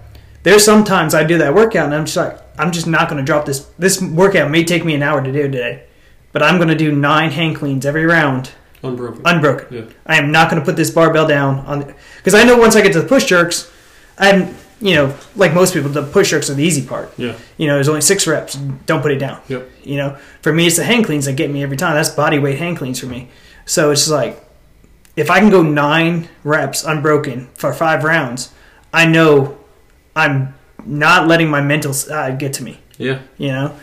there's sometimes I do that workout and I'm just like, I'm just not going to drop this. This workout may take me an hour to do today, but I'm going to do nine hang cleans every round, unbroken. unbroken. Yeah. I am not going to put this barbell down on because I know once I get to the push jerks, I'm you know like most people, the push jerks are the easy part. yeah, You know, there's only six reps. Don't put it down. Yep. You know, for me, it's the hang cleans that get me every time. That's body weight hang cleans for me. So it's like, if I can go nine reps unbroken for five rounds, I know I'm not letting my mental side uh, get to me. yeah. You know,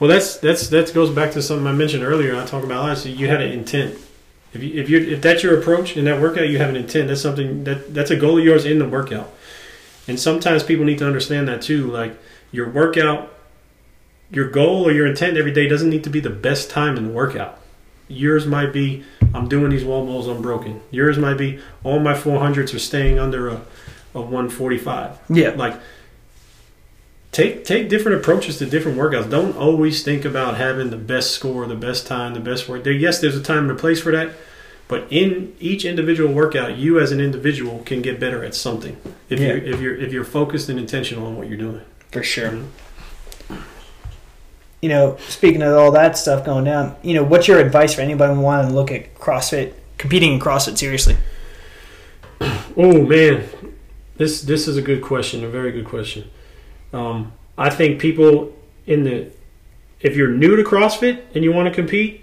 Well, that's that's that goes back to something I mentioned earlier. I talked about last. You had an intent. If you if you if that's your approach in that workout, you have an intent. That's something that that's a goal of yours in the workout. And sometimes people need to understand that too. Like your workout, your goal or your intent every day doesn't need to be the best time in the workout. Yours might be I'm doing these wall balls unbroken. Yours might be all my 400s are staying under a, a 145. Yeah. Like take take different approaches to different workouts. Don't always think about having the best score, the best time, the best work. There, yes, there's a time and a place for that, but in each individual workout, you as an individual can get better at something if Yeah. you're if you're if you're focused and intentional on what you're doing. For sure. Mm-hmm. You know, speaking of all that stuff going down, you know, what's your advice for anybody wanting to look at CrossFit, competing in CrossFit seriously? Oh man, this this is a good question, a very good question. Um, I think people in the if you're new to CrossFit and you want to compete,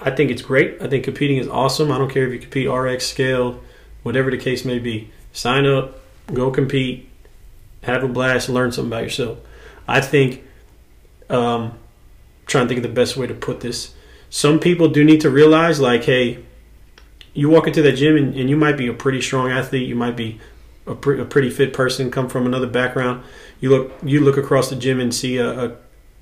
I think it's great. I think competing is awesome. I don't care if you compete RX scale, whatever the case may be. Sign up, go compete, have a blast, learn something about yourself. I think um, trying to think of the best way to put this. Some people do need to realize, like, hey, you walk into that gym and, and you might be a pretty strong athlete. You might be a, pre- a pretty fit person, come from another background. You look you look across the gym and see a, a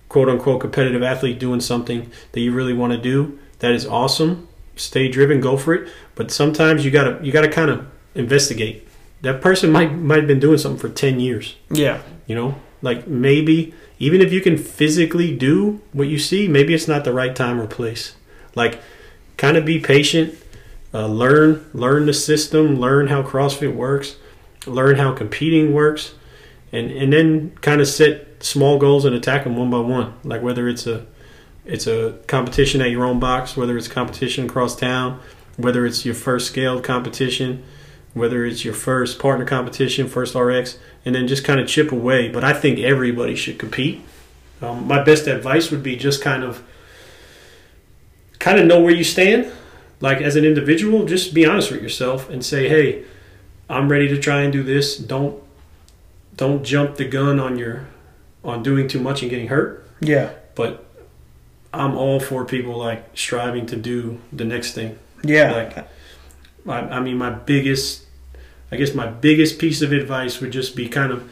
quote unquote competitive athlete doing something that you really want to do. That is awesome. Stay driven, go for it. But sometimes you gotta you gotta kind of investigate. That person might might have been doing something for ten years. Yeah. You know, like maybe even if you can physically do what you see, maybe it's not the right time or place. Like, kind of be patient, uh, learn learn the system, learn how CrossFit works, learn how competing works, and and then kind of set small goals and attack them one by one. Like whether it's a it's a competition at your own box, whether it's competition across town, whether it's your first scaled competition, whether it's your first partner competition, first RX, and then just kind of chip away. But I think everybody should compete. Um, my best advice would be just kind of kind of know where you stand. Like as an individual, just be honest with yourself and say, "Hey, I'm ready to try and do this." Don't don't jump the gun on your on doing too much and getting hurt. Yeah. But I'm all for people like striving to do the next thing. Yeah. Like, I, I mean, my biggest, I guess my biggest piece of advice would just be kind of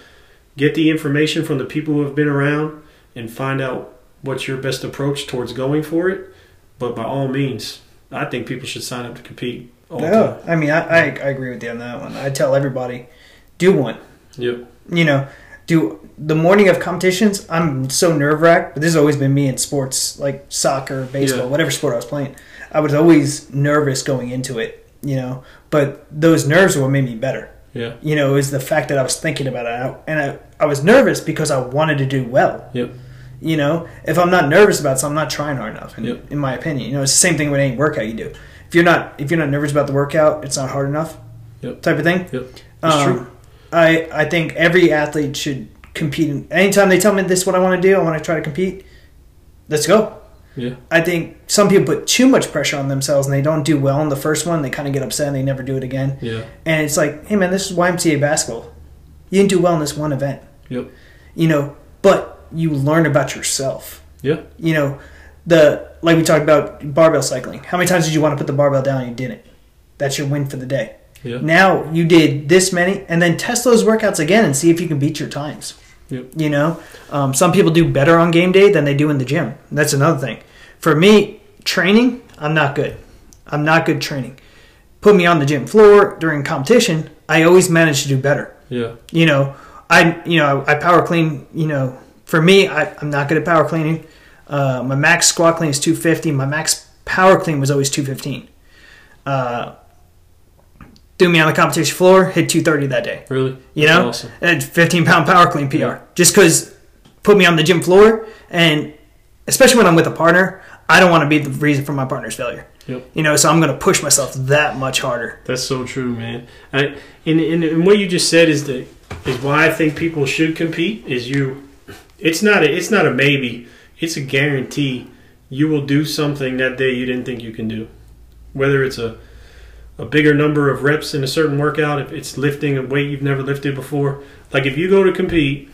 get the information from the people who have been around and find out what's your best approach towards going for it. But by all means, I think people should sign up to compete. All no. I mean, I, I, I agree with you on that one. I tell everybody, do one. Yep. You know, do the morning of competitions. I'm so nerve wracked, but this has always been me in sports like soccer, baseball, Yeah. whatever sport I was playing. I was always nervous going into it, you know, but those nerves were what made me better. Yeah. You know, is the fact that I was thinking about it. And I, I was nervous because I wanted to do well. Yep. You know, if I'm not nervous about something, I'm not trying hard enough. In, Yep. in my opinion, you know, it's the same thing with any workout you do. If you're not if you're not nervous about the workout, it's not hard enough. Yep. Type of thing. Yep. It's Um, true. I I think every athlete should compete. Anytime they tell me this is what I want to do, I want to try to compete. Let's go. Yeah. I think some people put too much pressure on themselves and they don't do well in the first one. They kind of get upset and they never do it again. Yeah. And it's like, hey man, this is YMCA basketball. You didn't do well in this one event. Yep. You know, but you learn about yourself. Yeah. You know, the like we talked about barbell cycling. How many times did you want to put the barbell down and you didn't? That's your win for the day. Yeah. Now you did this many, and then test those workouts again and see if you can beat your times. Yep. You know, um, some people do better on game day than they do in the gym. That's another thing. For me, training, I'm not good. I'm not good training. Put me on the gym floor during competition, I always manage to do better. Yeah. You know, I you know I power clean. You know, for me, I, I'm not good at power cleaning. Uh, my max squat clean is 250. My max power clean was always 215. Uh, threw me on the competition floor, hit 230 that day. Really. You That's know, Awesome. and 15 pound power clean PR. Yeah. Just because put me on the gym floor, and especially when I'm with a partner, I don't want to be the reason for my partner's failure. Yep. You know, so I'm going to push myself that much harder. That's so true, man. I, and, and, and what you just said is the is why I think people should compete. Is you, it's not a it's not a maybe. It's a guarantee. You will do something that day you didn't think you can do, whether it's a a bigger number of reps in a certain workout. If it's lifting a weight you've never lifted before, like if you go to compete,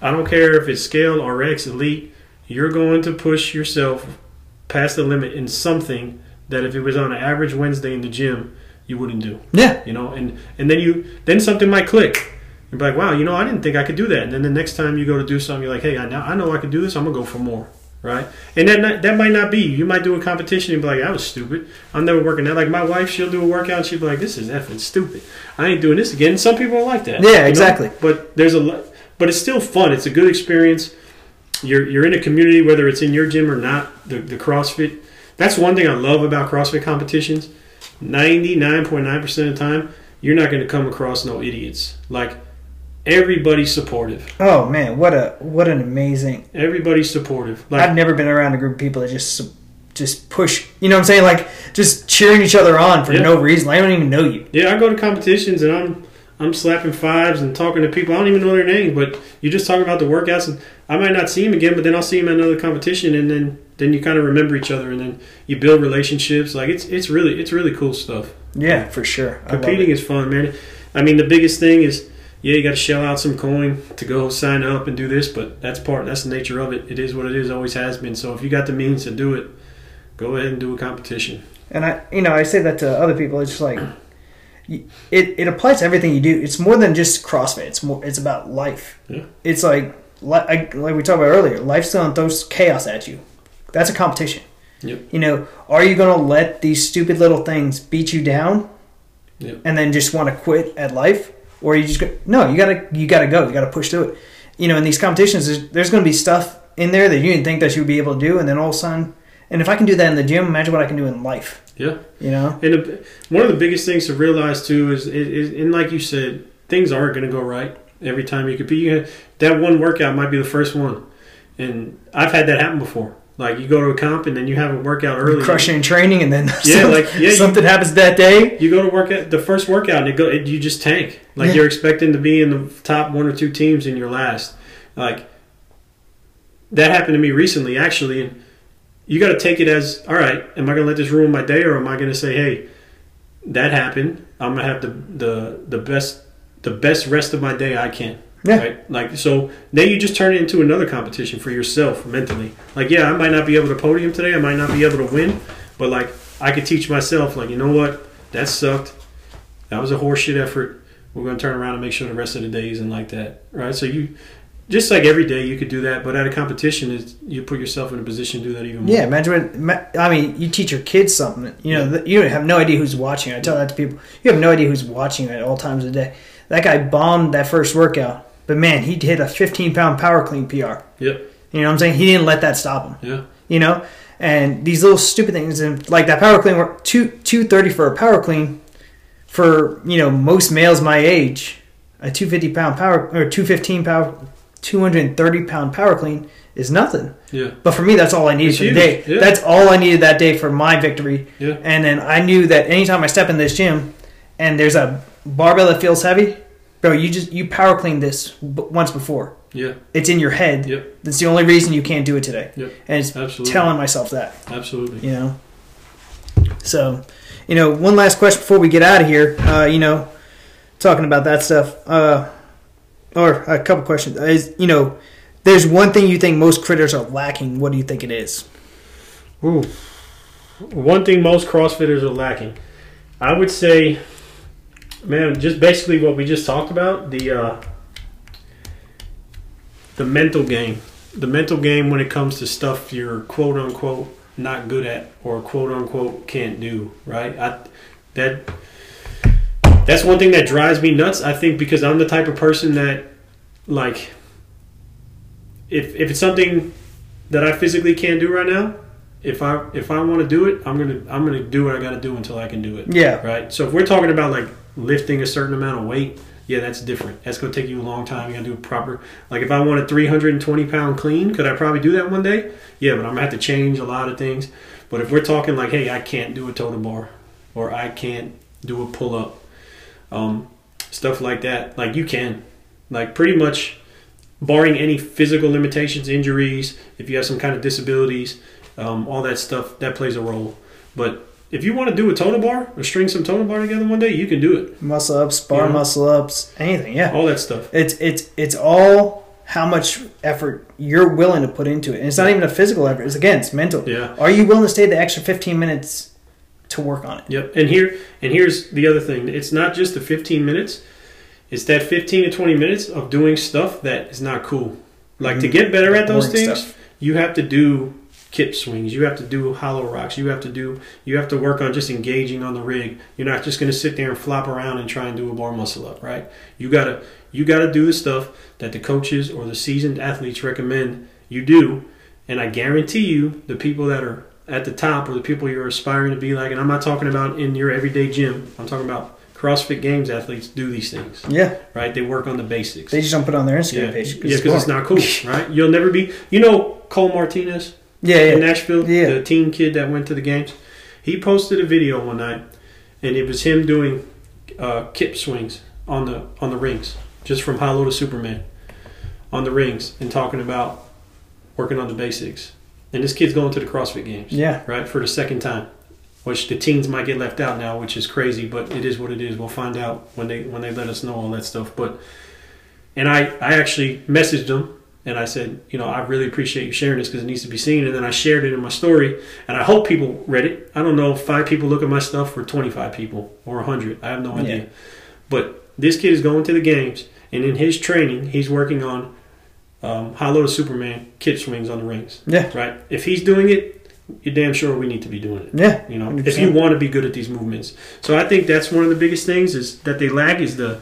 I don't care if it's scale or X elite, you're going to push yourself past the limit in something that if it was on an average Wednesday in the gym, you wouldn't do. Yeah. You know, and and then you then something might click. You're like, wow, you know, I didn't think I could do that. And then the next time you go to do something, you're like, hey, I know I know I could do this. I'm gonna go for more, right? And that not, that might not be. You might do a competition and be like, "I was stupid. I'm never working that." Like my wife, she'll do a workout and she'll be like, "This is effing stupid. I ain't doing this again." And some people are like that. Yeah, you know? exactly. But there's a, but it's still fun. It's a good experience. You're you're in a community, whether it's in your gym or not. The the CrossFit. That's one thing I love about CrossFit competitions. Ninety nine point nine percent of the time, you're not going to come across no idiots. Like everybody's supportive. Oh man, what a what an amazing. Everybody's supportive. I've never been around a group of people that just just push. You know what I'm saying? Like just cheering each other on for Yeah. no reason. I don't even know you. yeah, I go to competitions and I'm I'm slapping fives and talking to people. I don't even know their names, but you just talk about the workouts and I might not see them again, but then I'll see them at another competition and then then you kind of remember each other and then you build relationships. Like it's it's really it's really cool stuff. Yeah, for sure. I Competing is fun, man. I mean, the biggest thing is, yeah, you got to shell out some coin to go sign up and do this, but that's part. That's the nature of it. It is what it is. Always has been. So if you got the means to do it, go ahead and do a competition. And I, you know, I say that to other people. It's just like it. It applies to everything you do. It's more than just CrossFit. It's more. It's about life. Yeah. It's like li- I- like we talked about earlier. Life's gonna throw chaos at you. That's a competition. Yep. You know, are you gonna let these stupid little things beat you down, Yep. and then just want to quit at life, or you just go, no? You gotta you gotta go. You gotta push through it. You know, in these competitions, there's, there's gonna be stuff in there that you didn't think that you would be able to do, and then all of a sudden, and if I can do that in the gym, imagine what I can do in life. Yeah. You know. And a, one of the biggest things to realize too is, is, is and like you said, things aren't going to go right every time you compete. You, that one workout might be the first one, and I've had that happen before. Like you go to a comp and then you have a workout early. crushing in training, and then Yeah, some- like, yeah, you- something happens that day. You go to work at the first workout and it go, it, you just tank. Like Yeah. you're expecting to be in the top one or two teams in you're last. Like that happened to me recently, actually. And you got to take it as, all right, am I going to let this ruin my day, or am I going to say, hey, that happened. I'm going to have the, the the best the best rest of my day I can. Yeah. Right. Like so, now you just turn it into another competition for yourself mentally. Like, yeah, I might not be able to podium today. I might not be able to win, but like, I could teach myself, like, you know what, that sucked. That was a horseshit effort. We're going to turn around and make sure the rest of the day isn't like that. Right. So you, just like every day, you could do that, but at a competition, is you put yourself in a position to do that even more. Yeah, imagine what. I mean, you teach your kids something. You know, that you have no idea who's watching. I tell that to people. You have no idea who's watching at all times of the day. That guy bombed that first workout, but man, he hit a 15 pound power clean PR. Yep. You know what I'm saying? He didn't let that stop him. Yeah. You know, and these little stupid things, and like that power clean, work two two thirty for a power clean, for you know most males my age, a 250 pound power or 215 pound, 230 pound power clean is nothing. Yeah. But for me, that's all I needed It's for the huge, day. yeah. That's all I needed that day for my victory. Yeah. And then I knew that anytime I step in this gym and there's a barbell that feels heavy, bro, you just you power clean this b- once before. Yeah. It's in your head. Yep. That's the only reason you can't do it today. Yep. And it's Absolutely. telling myself that, Absolutely. you know. So, you know, one last question before we get out of here. Uh, you know, talking about that stuff, uh, or a couple questions is you know, there's one thing you think most critters are lacking. What do you think it is? Ooh. One thing most CrossFitters are lacking, I would say, man, just basically what we just talked about the uh, the mental game, the mental game when it comes to stuff you're quote unquote not good at or quote unquote can't do. Right? I, that that's one thing that drives me nuts. I think because I'm the type of person that like if if it's something that I physically can't do right now, if I if I want to do it, I'm gonna I'm gonna do what I got to do until I can do it. Yeah. Right. So if we're talking about like lifting a certain amount of weight, yeah, that's different. That's gonna take you a long time. You gotta do it proper. Like if I want a 320 pound clean, could I probably do that one day? Yeah, but I'm gonna have to change a lot of things. But if we're talking like, hey, I can't do a toes to bar, or I can't do a pull up, um, stuff like that, like you can, like pretty much, barring any physical limitations, injuries, if you have some kind of disabilities, um, all that stuff that plays a role. But if you want to do a toes to bar or string some toes to bar together one day, you can do it. Muscle ups, bar Yeah. muscle ups, anything. Yeah. All that stuff. It's it's it's all how much effort you're willing to put into it. And it's not even a physical effort. It's again, it's mental. Yeah. Are you willing to stay the extra 15 minutes to work on it? Yep. And here and here's the other thing. It's not just the 15 minutes. It's that 15 to 20 minutes of doing stuff that is not cool. Like to mm-hmm. get better at those Boring things, stuff. you have to do kip swings. You have to do hollow rocks. You have to do. You have to work on just engaging on the rig. You're not just going to sit there and flop around and try and do a bar muscle up, right? You gotta you gotta do the stuff that the coaches or the seasoned athletes recommend you do, and I guarantee you, the people that are at the top or the people you're aspiring to be like, and I'm not talking about in your everyday gym. I'm talking about CrossFit Games athletes do these things, Yeah, right? They work on the basics. they just don't put it on their Instagram yeah, page. yeah, because it's not cool, right? You'll never be. You know Cole Martinez Yeah, in yeah, Nashville, Yeah. the teen kid that went to the games. He posted a video one night, and it was him doing uh, kip swings on the on the rings, just from Hollow to Superman, on the rings, and talking about working on the basics. And this kid's going to the CrossFit Games, yeah. right, for the second time, which the teens might get left out now, which is crazy, but it is what it is. We'll find out when they when they let us know all that stuff. But and I I actually messaged him and I said, you know, I really appreciate you sharing this because it needs to be seen. And then I shared it in my story, and I hope people read it. I don't know if five people look at my stuff or 25 people or 100. I have no idea. Yeah. But this kid is going to the games, and in his training, he's working on um, hollow to Superman kip swings on the rings. Yeah. Right? If he's doing it, you're damn sure we need to be doing it. Yeah, You know, 100%. if you want to be good at these movements. So I think that's one of the biggest things is that they lack is the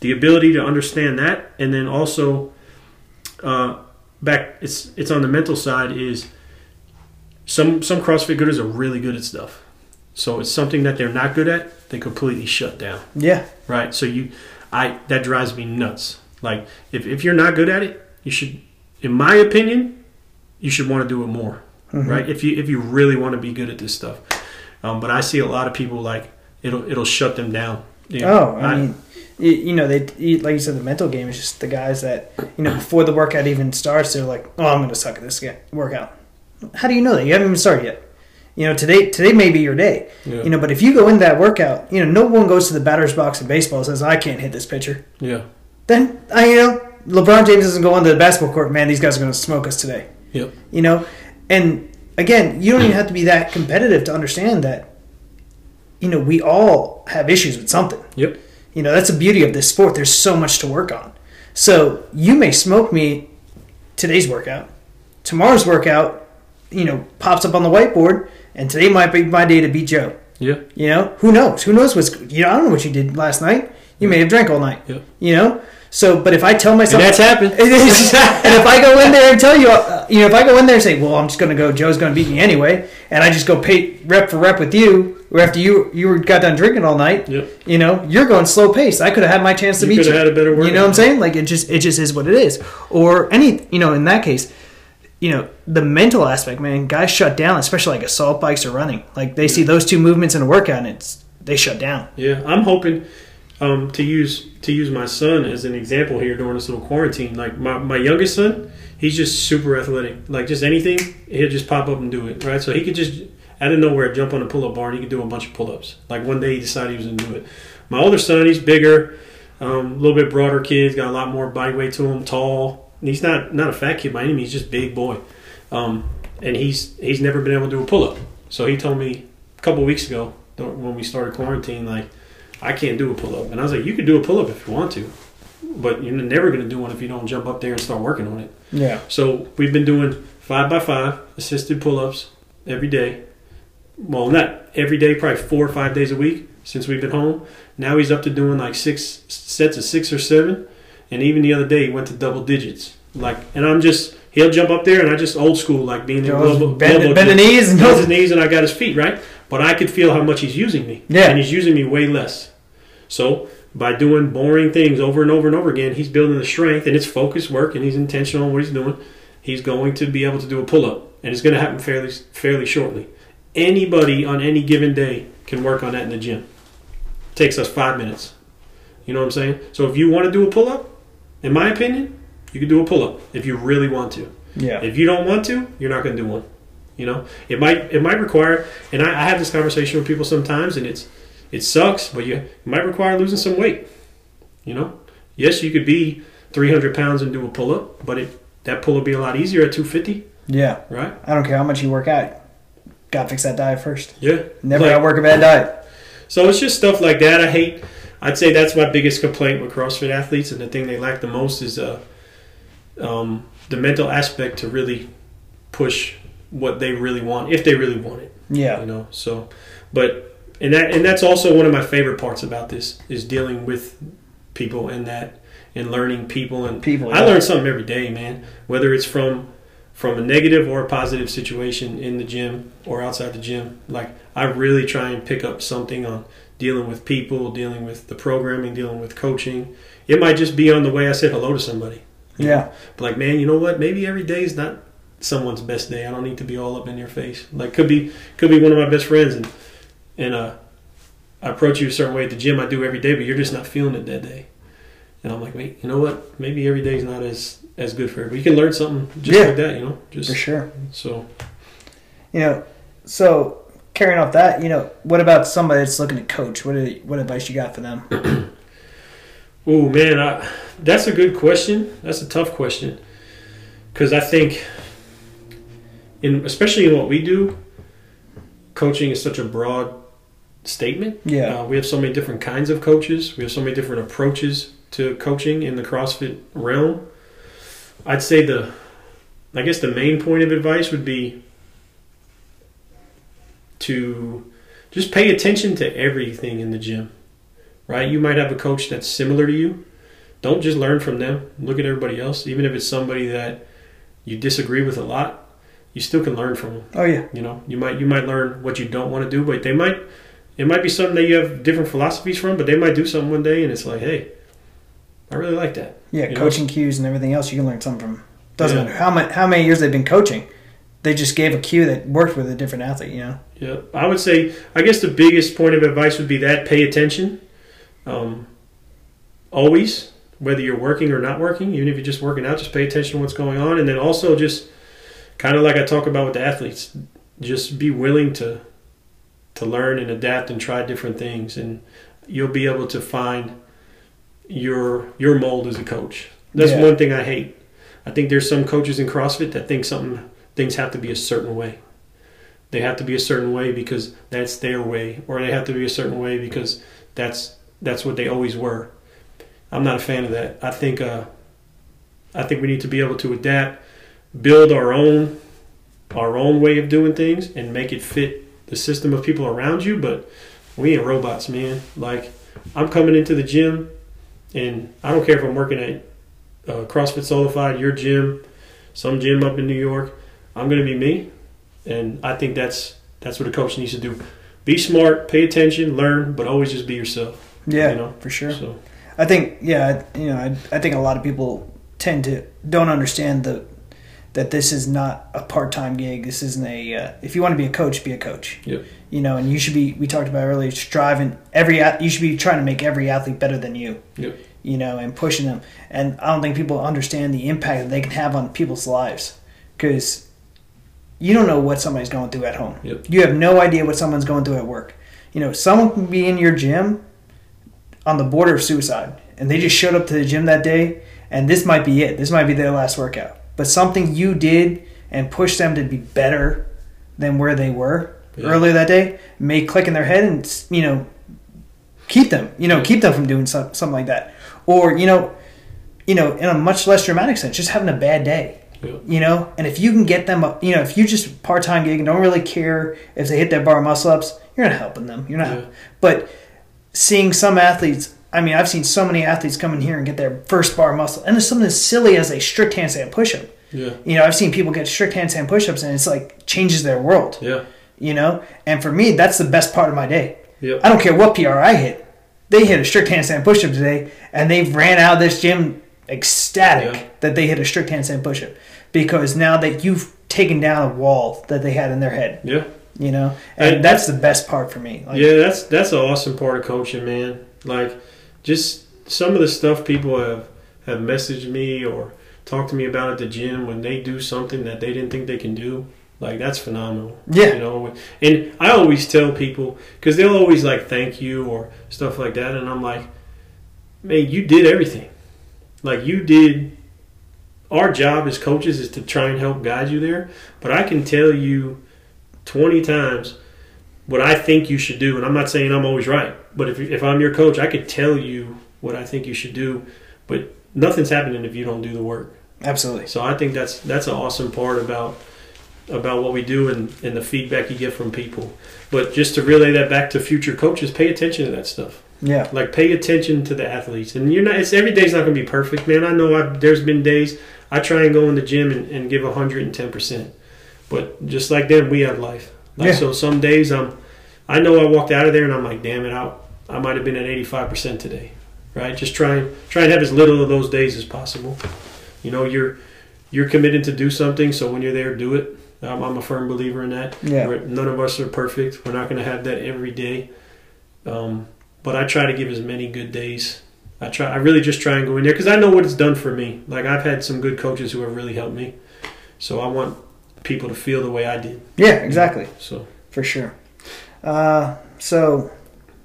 the ability to understand that, and then also uh, back it's it's on the mental side is some some CrossFit gooders are really good at stuff. So it's something that they're not good at, they completely shut down. yeah, Right? So you I that drives me nuts. Like if, if you're not good at it, you should in my opinion, you should want to do it more Mhm. right? If you if you really want to be good at this stuff, um, but I see a lot of people like it'll it'll shut them down. You know, Oh, I mean, you, know, they like you said, the mental game is just the guys that you know before the workout even starts, they're like, "Oh, I'm going to suck at this workout." How do you know that? You haven't even started yet. You know, today today may be your day. yeah, You know, but if you go in that workout, you know, no one goes to the batter's box in baseball and says, "I can't hit this pitcher." yeah, Then I, you know, LeBron James doesn't go onto the basketball court. Man, these guys are going to smoke us today. Yep. You know, and again, you don't even have to be that competitive to understand that. You know, we all have issues with something. Yep. You know, that's the beauty of this sport. There's so much to work on. So you may smoke me today's workout. Tomorrow's workout, you know, pops up on the whiteboard, and today might be my day to beat Joe. yeah, You know, who knows? Who knows what's you know? I don't know what you did last night. You may have drank all night. Yeah. You know, so but if I tell and myself that's happened. and if I go in there and tell you, uh, you know, if I go in there and say, "Well, I'm just going to go," Joe's going to beat me anyway, and I just go pay rep for rep with you, or after you you got done drinking all night, Yep. you know, you're going slow pace. I could have had my chance to You beat you. had a better workout. You know what I'm saying? Like it just it just is what it is. Or any you know in that case, you know the mental aspect, man. Guys shut down, especially like assault bikes or running. Like they see those two movements in a workout, and it's they shut down. Yeah, I'm hoping um, to use to use my son as an example here during this little quarantine. Like my, my youngest son, he's just super athletic. Like just anything, he'll just pop up and do it. Right, so he could just out of nowhere jump on a pull up bar and he could do a bunch of pull ups. Like one day he decided he was gonna do it. My older son, he's bigger, um, a little bit broader kid, got a lot more body weight to him, tall. He's not not a fat kid by any means, he's just big boy. Um, and he's he's never been able to do a pull up. So he told me a couple weeks ago when we started quarantine, like I can't do a pull up. And I was like, you can do a pull up if you want to, but you're never going to do one if you don't jump up there and start working on it. Yeah. So we've been doing five by five assisted pull ups every day. Well, not every day, probably four or five days a week since we've been home. Now he's up to doing like six sets of six or seven. And even the other day, he went to double digits. Like, and I'm just, he'll jump up there and I just old school, like being in global, bend, global bend the knees and his knees and I got his feet, right? But I could feel how much he's using me. Yeah. And he's using me way less. So by doing boring things over and over and over again, he's building the strength and it's focused work and he's intentional on what he's doing. He's going to be able to do a pull up. And it's going to happen fairly fairly shortly. Anybody on any given day can work on that in the gym. takes us five minutes. You know what I'm saying? So if you want to do a pull up, in my opinion, you can do a pull up if you really want to. Yeah. If you don't want to, you're not going to do one. You know, it might it might require, and I, I have this conversation with people sometimes, and it's it sucks, but you might require losing some weight. You know, yes, you could be 300 pounds and do a pull up, but it that pull up be a lot easier at 250, Yeah. right? I don't care how much you work out. Got to fix that diet first. Yeah. Never Like- got to work a bad diet. So it's just stuff like that. I hate. I'd say that's my biggest complaint with CrossFit athletes, and the thing they lack the most is uh, um, the mental aspect to really push what they really want if they really want it. Yeah. You know, so but and that and that's also one of my favorite parts about this is dealing with people and that and learning people and People, I learn something every day, man. Whether it's from from a negative or a positive situation in the gym or outside the gym, like I really try and pick up something on dealing with people, dealing with the programming, dealing with coaching. It might just be on the way I said hello to somebody. you know? Yeah. But like, man, you know what? Maybe every day is not someone's best day. I don't need to be all up in your face. Like, could be could be one of my best friends, and and uh, I approach you a certain way at the gym. I do every day, but you're just not feeling it that day. And I'm like, wait, you know what? Maybe every day is not as as good for everybody. You can learn something just Yeah. like that, you know. Just For sure. so. You know, so carrying off that, you know, what about somebody that's looking to coach? What are, what advice you got for them? Oh man, I, that's a good question. That's a tough question because I think, in especially in what we do, coaching is such a broad statement. Yeah. Uh, we have so many different kinds of coaches. We have so many different approaches to coaching in the CrossFit realm. I'd say the, I guess the main point of advice would be to just pay attention to everything in the gym right? You might have a coach that's similar to you. Don't just learn from them. Look at everybody else. Even if it's somebody that you disagree with a lot, you still can learn from them. Oh, yeah. You know, you might you might learn what you don't want to do, but they might it might be something that you have different philosophies from, but they might do something one day and it's like, hey, I really like that. Yeah, You know? coaching cues and everything else, you can learn something from. Doesn't Yeah. matter how many, how many years they've been coaching. They just gave a cue that worked with a different athlete, you know? Yeah, I would say I guess the biggest point of advice would be that pay attention. Um, always, whether you're working or not working, even if you're just working out, just pay attention to what's going on, and then also just kind of like I talk about with the athletes, just be willing to to learn and adapt and try different things, and you'll be able to find your your mold as a coach. That's Yeah. one thing I hate. I think there's some coaches in CrossFit that think something things have to be a certain way. They have to be a certain way because that's their way, or they have to be a certain way because that's that's what they always were. I'm not a fan of that. I think uh, I think we need to be able to adapt, build our own our own way of doing things, and make it fit the system of people around you. But we ain't robots, man. Like I'm coming into the gym, and I don't care if I'm working at uh, CrossFit Solidified, your gym, some gym up in New York. I'm going to be me, and I think that's that's what a coach needs to do. Be smart, pay attention, learn, but always just be yourself. Yeah, You know, for sure. So I think, yeah, you know, I, I think a lot of people tend to don't understand the that this is not a part time gig. This isn't a. Uh, if you want to be a coach, be a coach. Yep. You know, and you should be. We talked about earlier, striving every. You should be trying to make every athlete better than you. Yep. You know, and pushing them. And I don't think people understand the impact that they can have on people's lives because you don't know what somebody's going through at home. Yep. You have no idea what someone's going through at work. You know, someone can be in your gym on the border of suicide, and they just showed up to the gym that day, and this might be it. This might be their last workout. But something you did and pushed them to be better than where they were Yeah. earlier that day may click in their head and you know keep them. You know, Yeah. keep them from doing some, something like that, or you know, you know, in a much less dramatic sense, just having a bad day Yeah. you know and if you can get them up you know if you just part-time gig and don't really care if they hit their bar muscle ups you're not helping them you're not but seeing some athletes i mean i've seen so many athletes come in here and get their first bar muscle and it's something as silly as a strict handstand push-up Yeah. you know i've seen people get strict handstand push-ups and it's like changes their world Yeah. you know and for me that's the best part of my day Yep. I don't care what PR I hit. They hit a strict handstand push-up today, and they ran out of this gym ecstatic Yeah. that they hit a strict handstand push-up because now that you've taken down a wall that they had in their head, Yeah. you know, and And- that's the best part for me. Like, yeah, that's that's an awesome part of coaching, man. Like just some of the stuff people have have messaged me or talked to me about at the gym when they do something that they didn't think they can do. Like that's phenomenal. Yeah. You know, and I always tell people because they'll always like thank you or stuff like that, and I'm like, man, you did everything. Like you did. Our job as coaches is to try and help guide you there, but I can tell you twenty times what I think you should do, and I'm not saying I'm always right, but if if I'm your coach, I could tell you what I think you should do, but nothing's happening if you don't do the work. absolutely. So I think that's that's an awesome part about about what we do and, and the feedback you get from people. But just to relay that back to future coaches, pay attention to that stuff. Yeah. Like pay attention to the athletes, and you're not. It's every day's not going to be perfect, man. I know. I've, there's been days I try and go in the gym and, and give hundred and ten percent, but just like them, we have life. Like, Yeah. So some days I'm. I know I walked out of there and I'm like, damn it, I, I might have been at eighty five percent today, right? Just try and try and have as little of those days as possible. You know, you're you're committed to do something, so when you're there, do it. Um, I'm a firm believer in that. Yeah. We're, none of us are perfect. We're not going to have that every day. Um, but I try to give as many good days. I try. I really just try and go in there because I know what it's done for me. Like I've had some good coaches who have really helped me. So I want people to feel the way I did. Yeah, exactly. So For sure. Uh, so,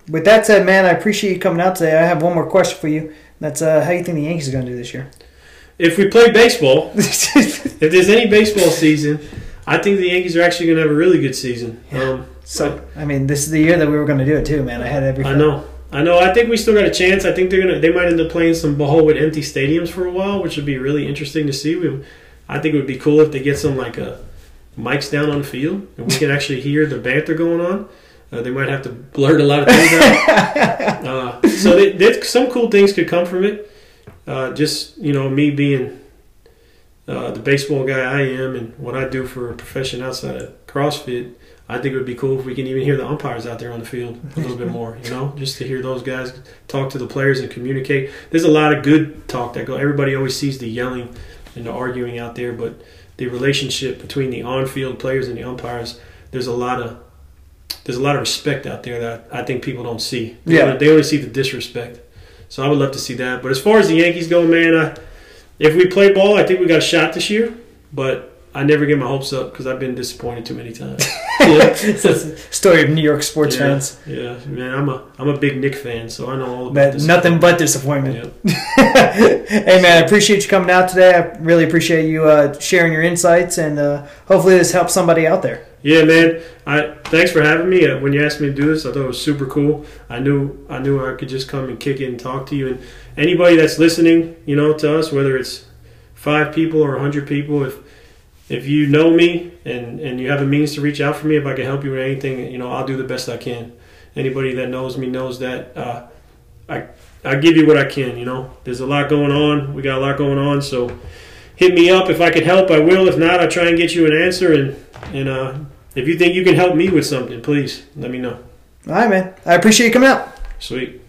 with that said, man, I appreciate you coming out today. I have one more question for you. That's uh, how you think the Yankees are going to do this year? if we play baseball, if there's any baseball season, I think the Yankees are actually going to have a really good season. Um, so, I mean, this is the year that we were going to do it too, man. I had every. I know. I know. I think we still got a chance. I think they're gonna. They might end up playing some ball with empty stadiums for a while, which would be really interesting to see. We, I think it would be cool if they get some like uh, mics down on the field and we can actually hear the banter going on. Uh, they might have to blurt a lot of things out. uh, so they, they, some cool things could come from it. Uh, just you know, me being uh, the baseball guy I am and what I do for a profession outside of CrossFit, I think it would be cool if we can even hear the umpires out there on the field a little bit more. You know, just to hear those guys talk to the players and communicate. There's a lot of good talk that go. Everybody always sees the yelling and the arguing out there, but the relationship between the on-field players and the umpires, there's a lot of there's a lot of respect out there that I think people don't see. They Yeah. only- they only see the disrespect. So I would love to see that. But as far as the Yankees go, man, I, if we play ball, I think we got a shot this year. But I never get my hopes up because I've been disappointed too many times. yeah. It's a story of New York sports Yeah. fans. Yeah, man, I'm a I'm a big Knick fan, so I know all about But this. nothing but disappointment. Yeah. hey man, I appreciate you coming out today. I really appreciate you uh, sharing your insights, and uh, hopefully this helps somebody out there. Yeah, man. I thanks for having me. Uh, when you asked me to do this, I thought it was super cool. I knew I knew I could just come and kick it and talk to you. And anybody that's listening, you know, to us, whether it's five people or a hundred people, if if you know me and and you have a means to reach out for me, if I can help you with anything, you know, I'll do the best I can. Anybody that knows me knows that uh, I I give you what I can. You know, there's a lot going on. We got a lot going on, so hit me up if I can help. I will. If not, I'll try and get you an answer. And and uh, if you think you can help me with something, please let me know. All right, man. I appreciate you coming out. Sweet.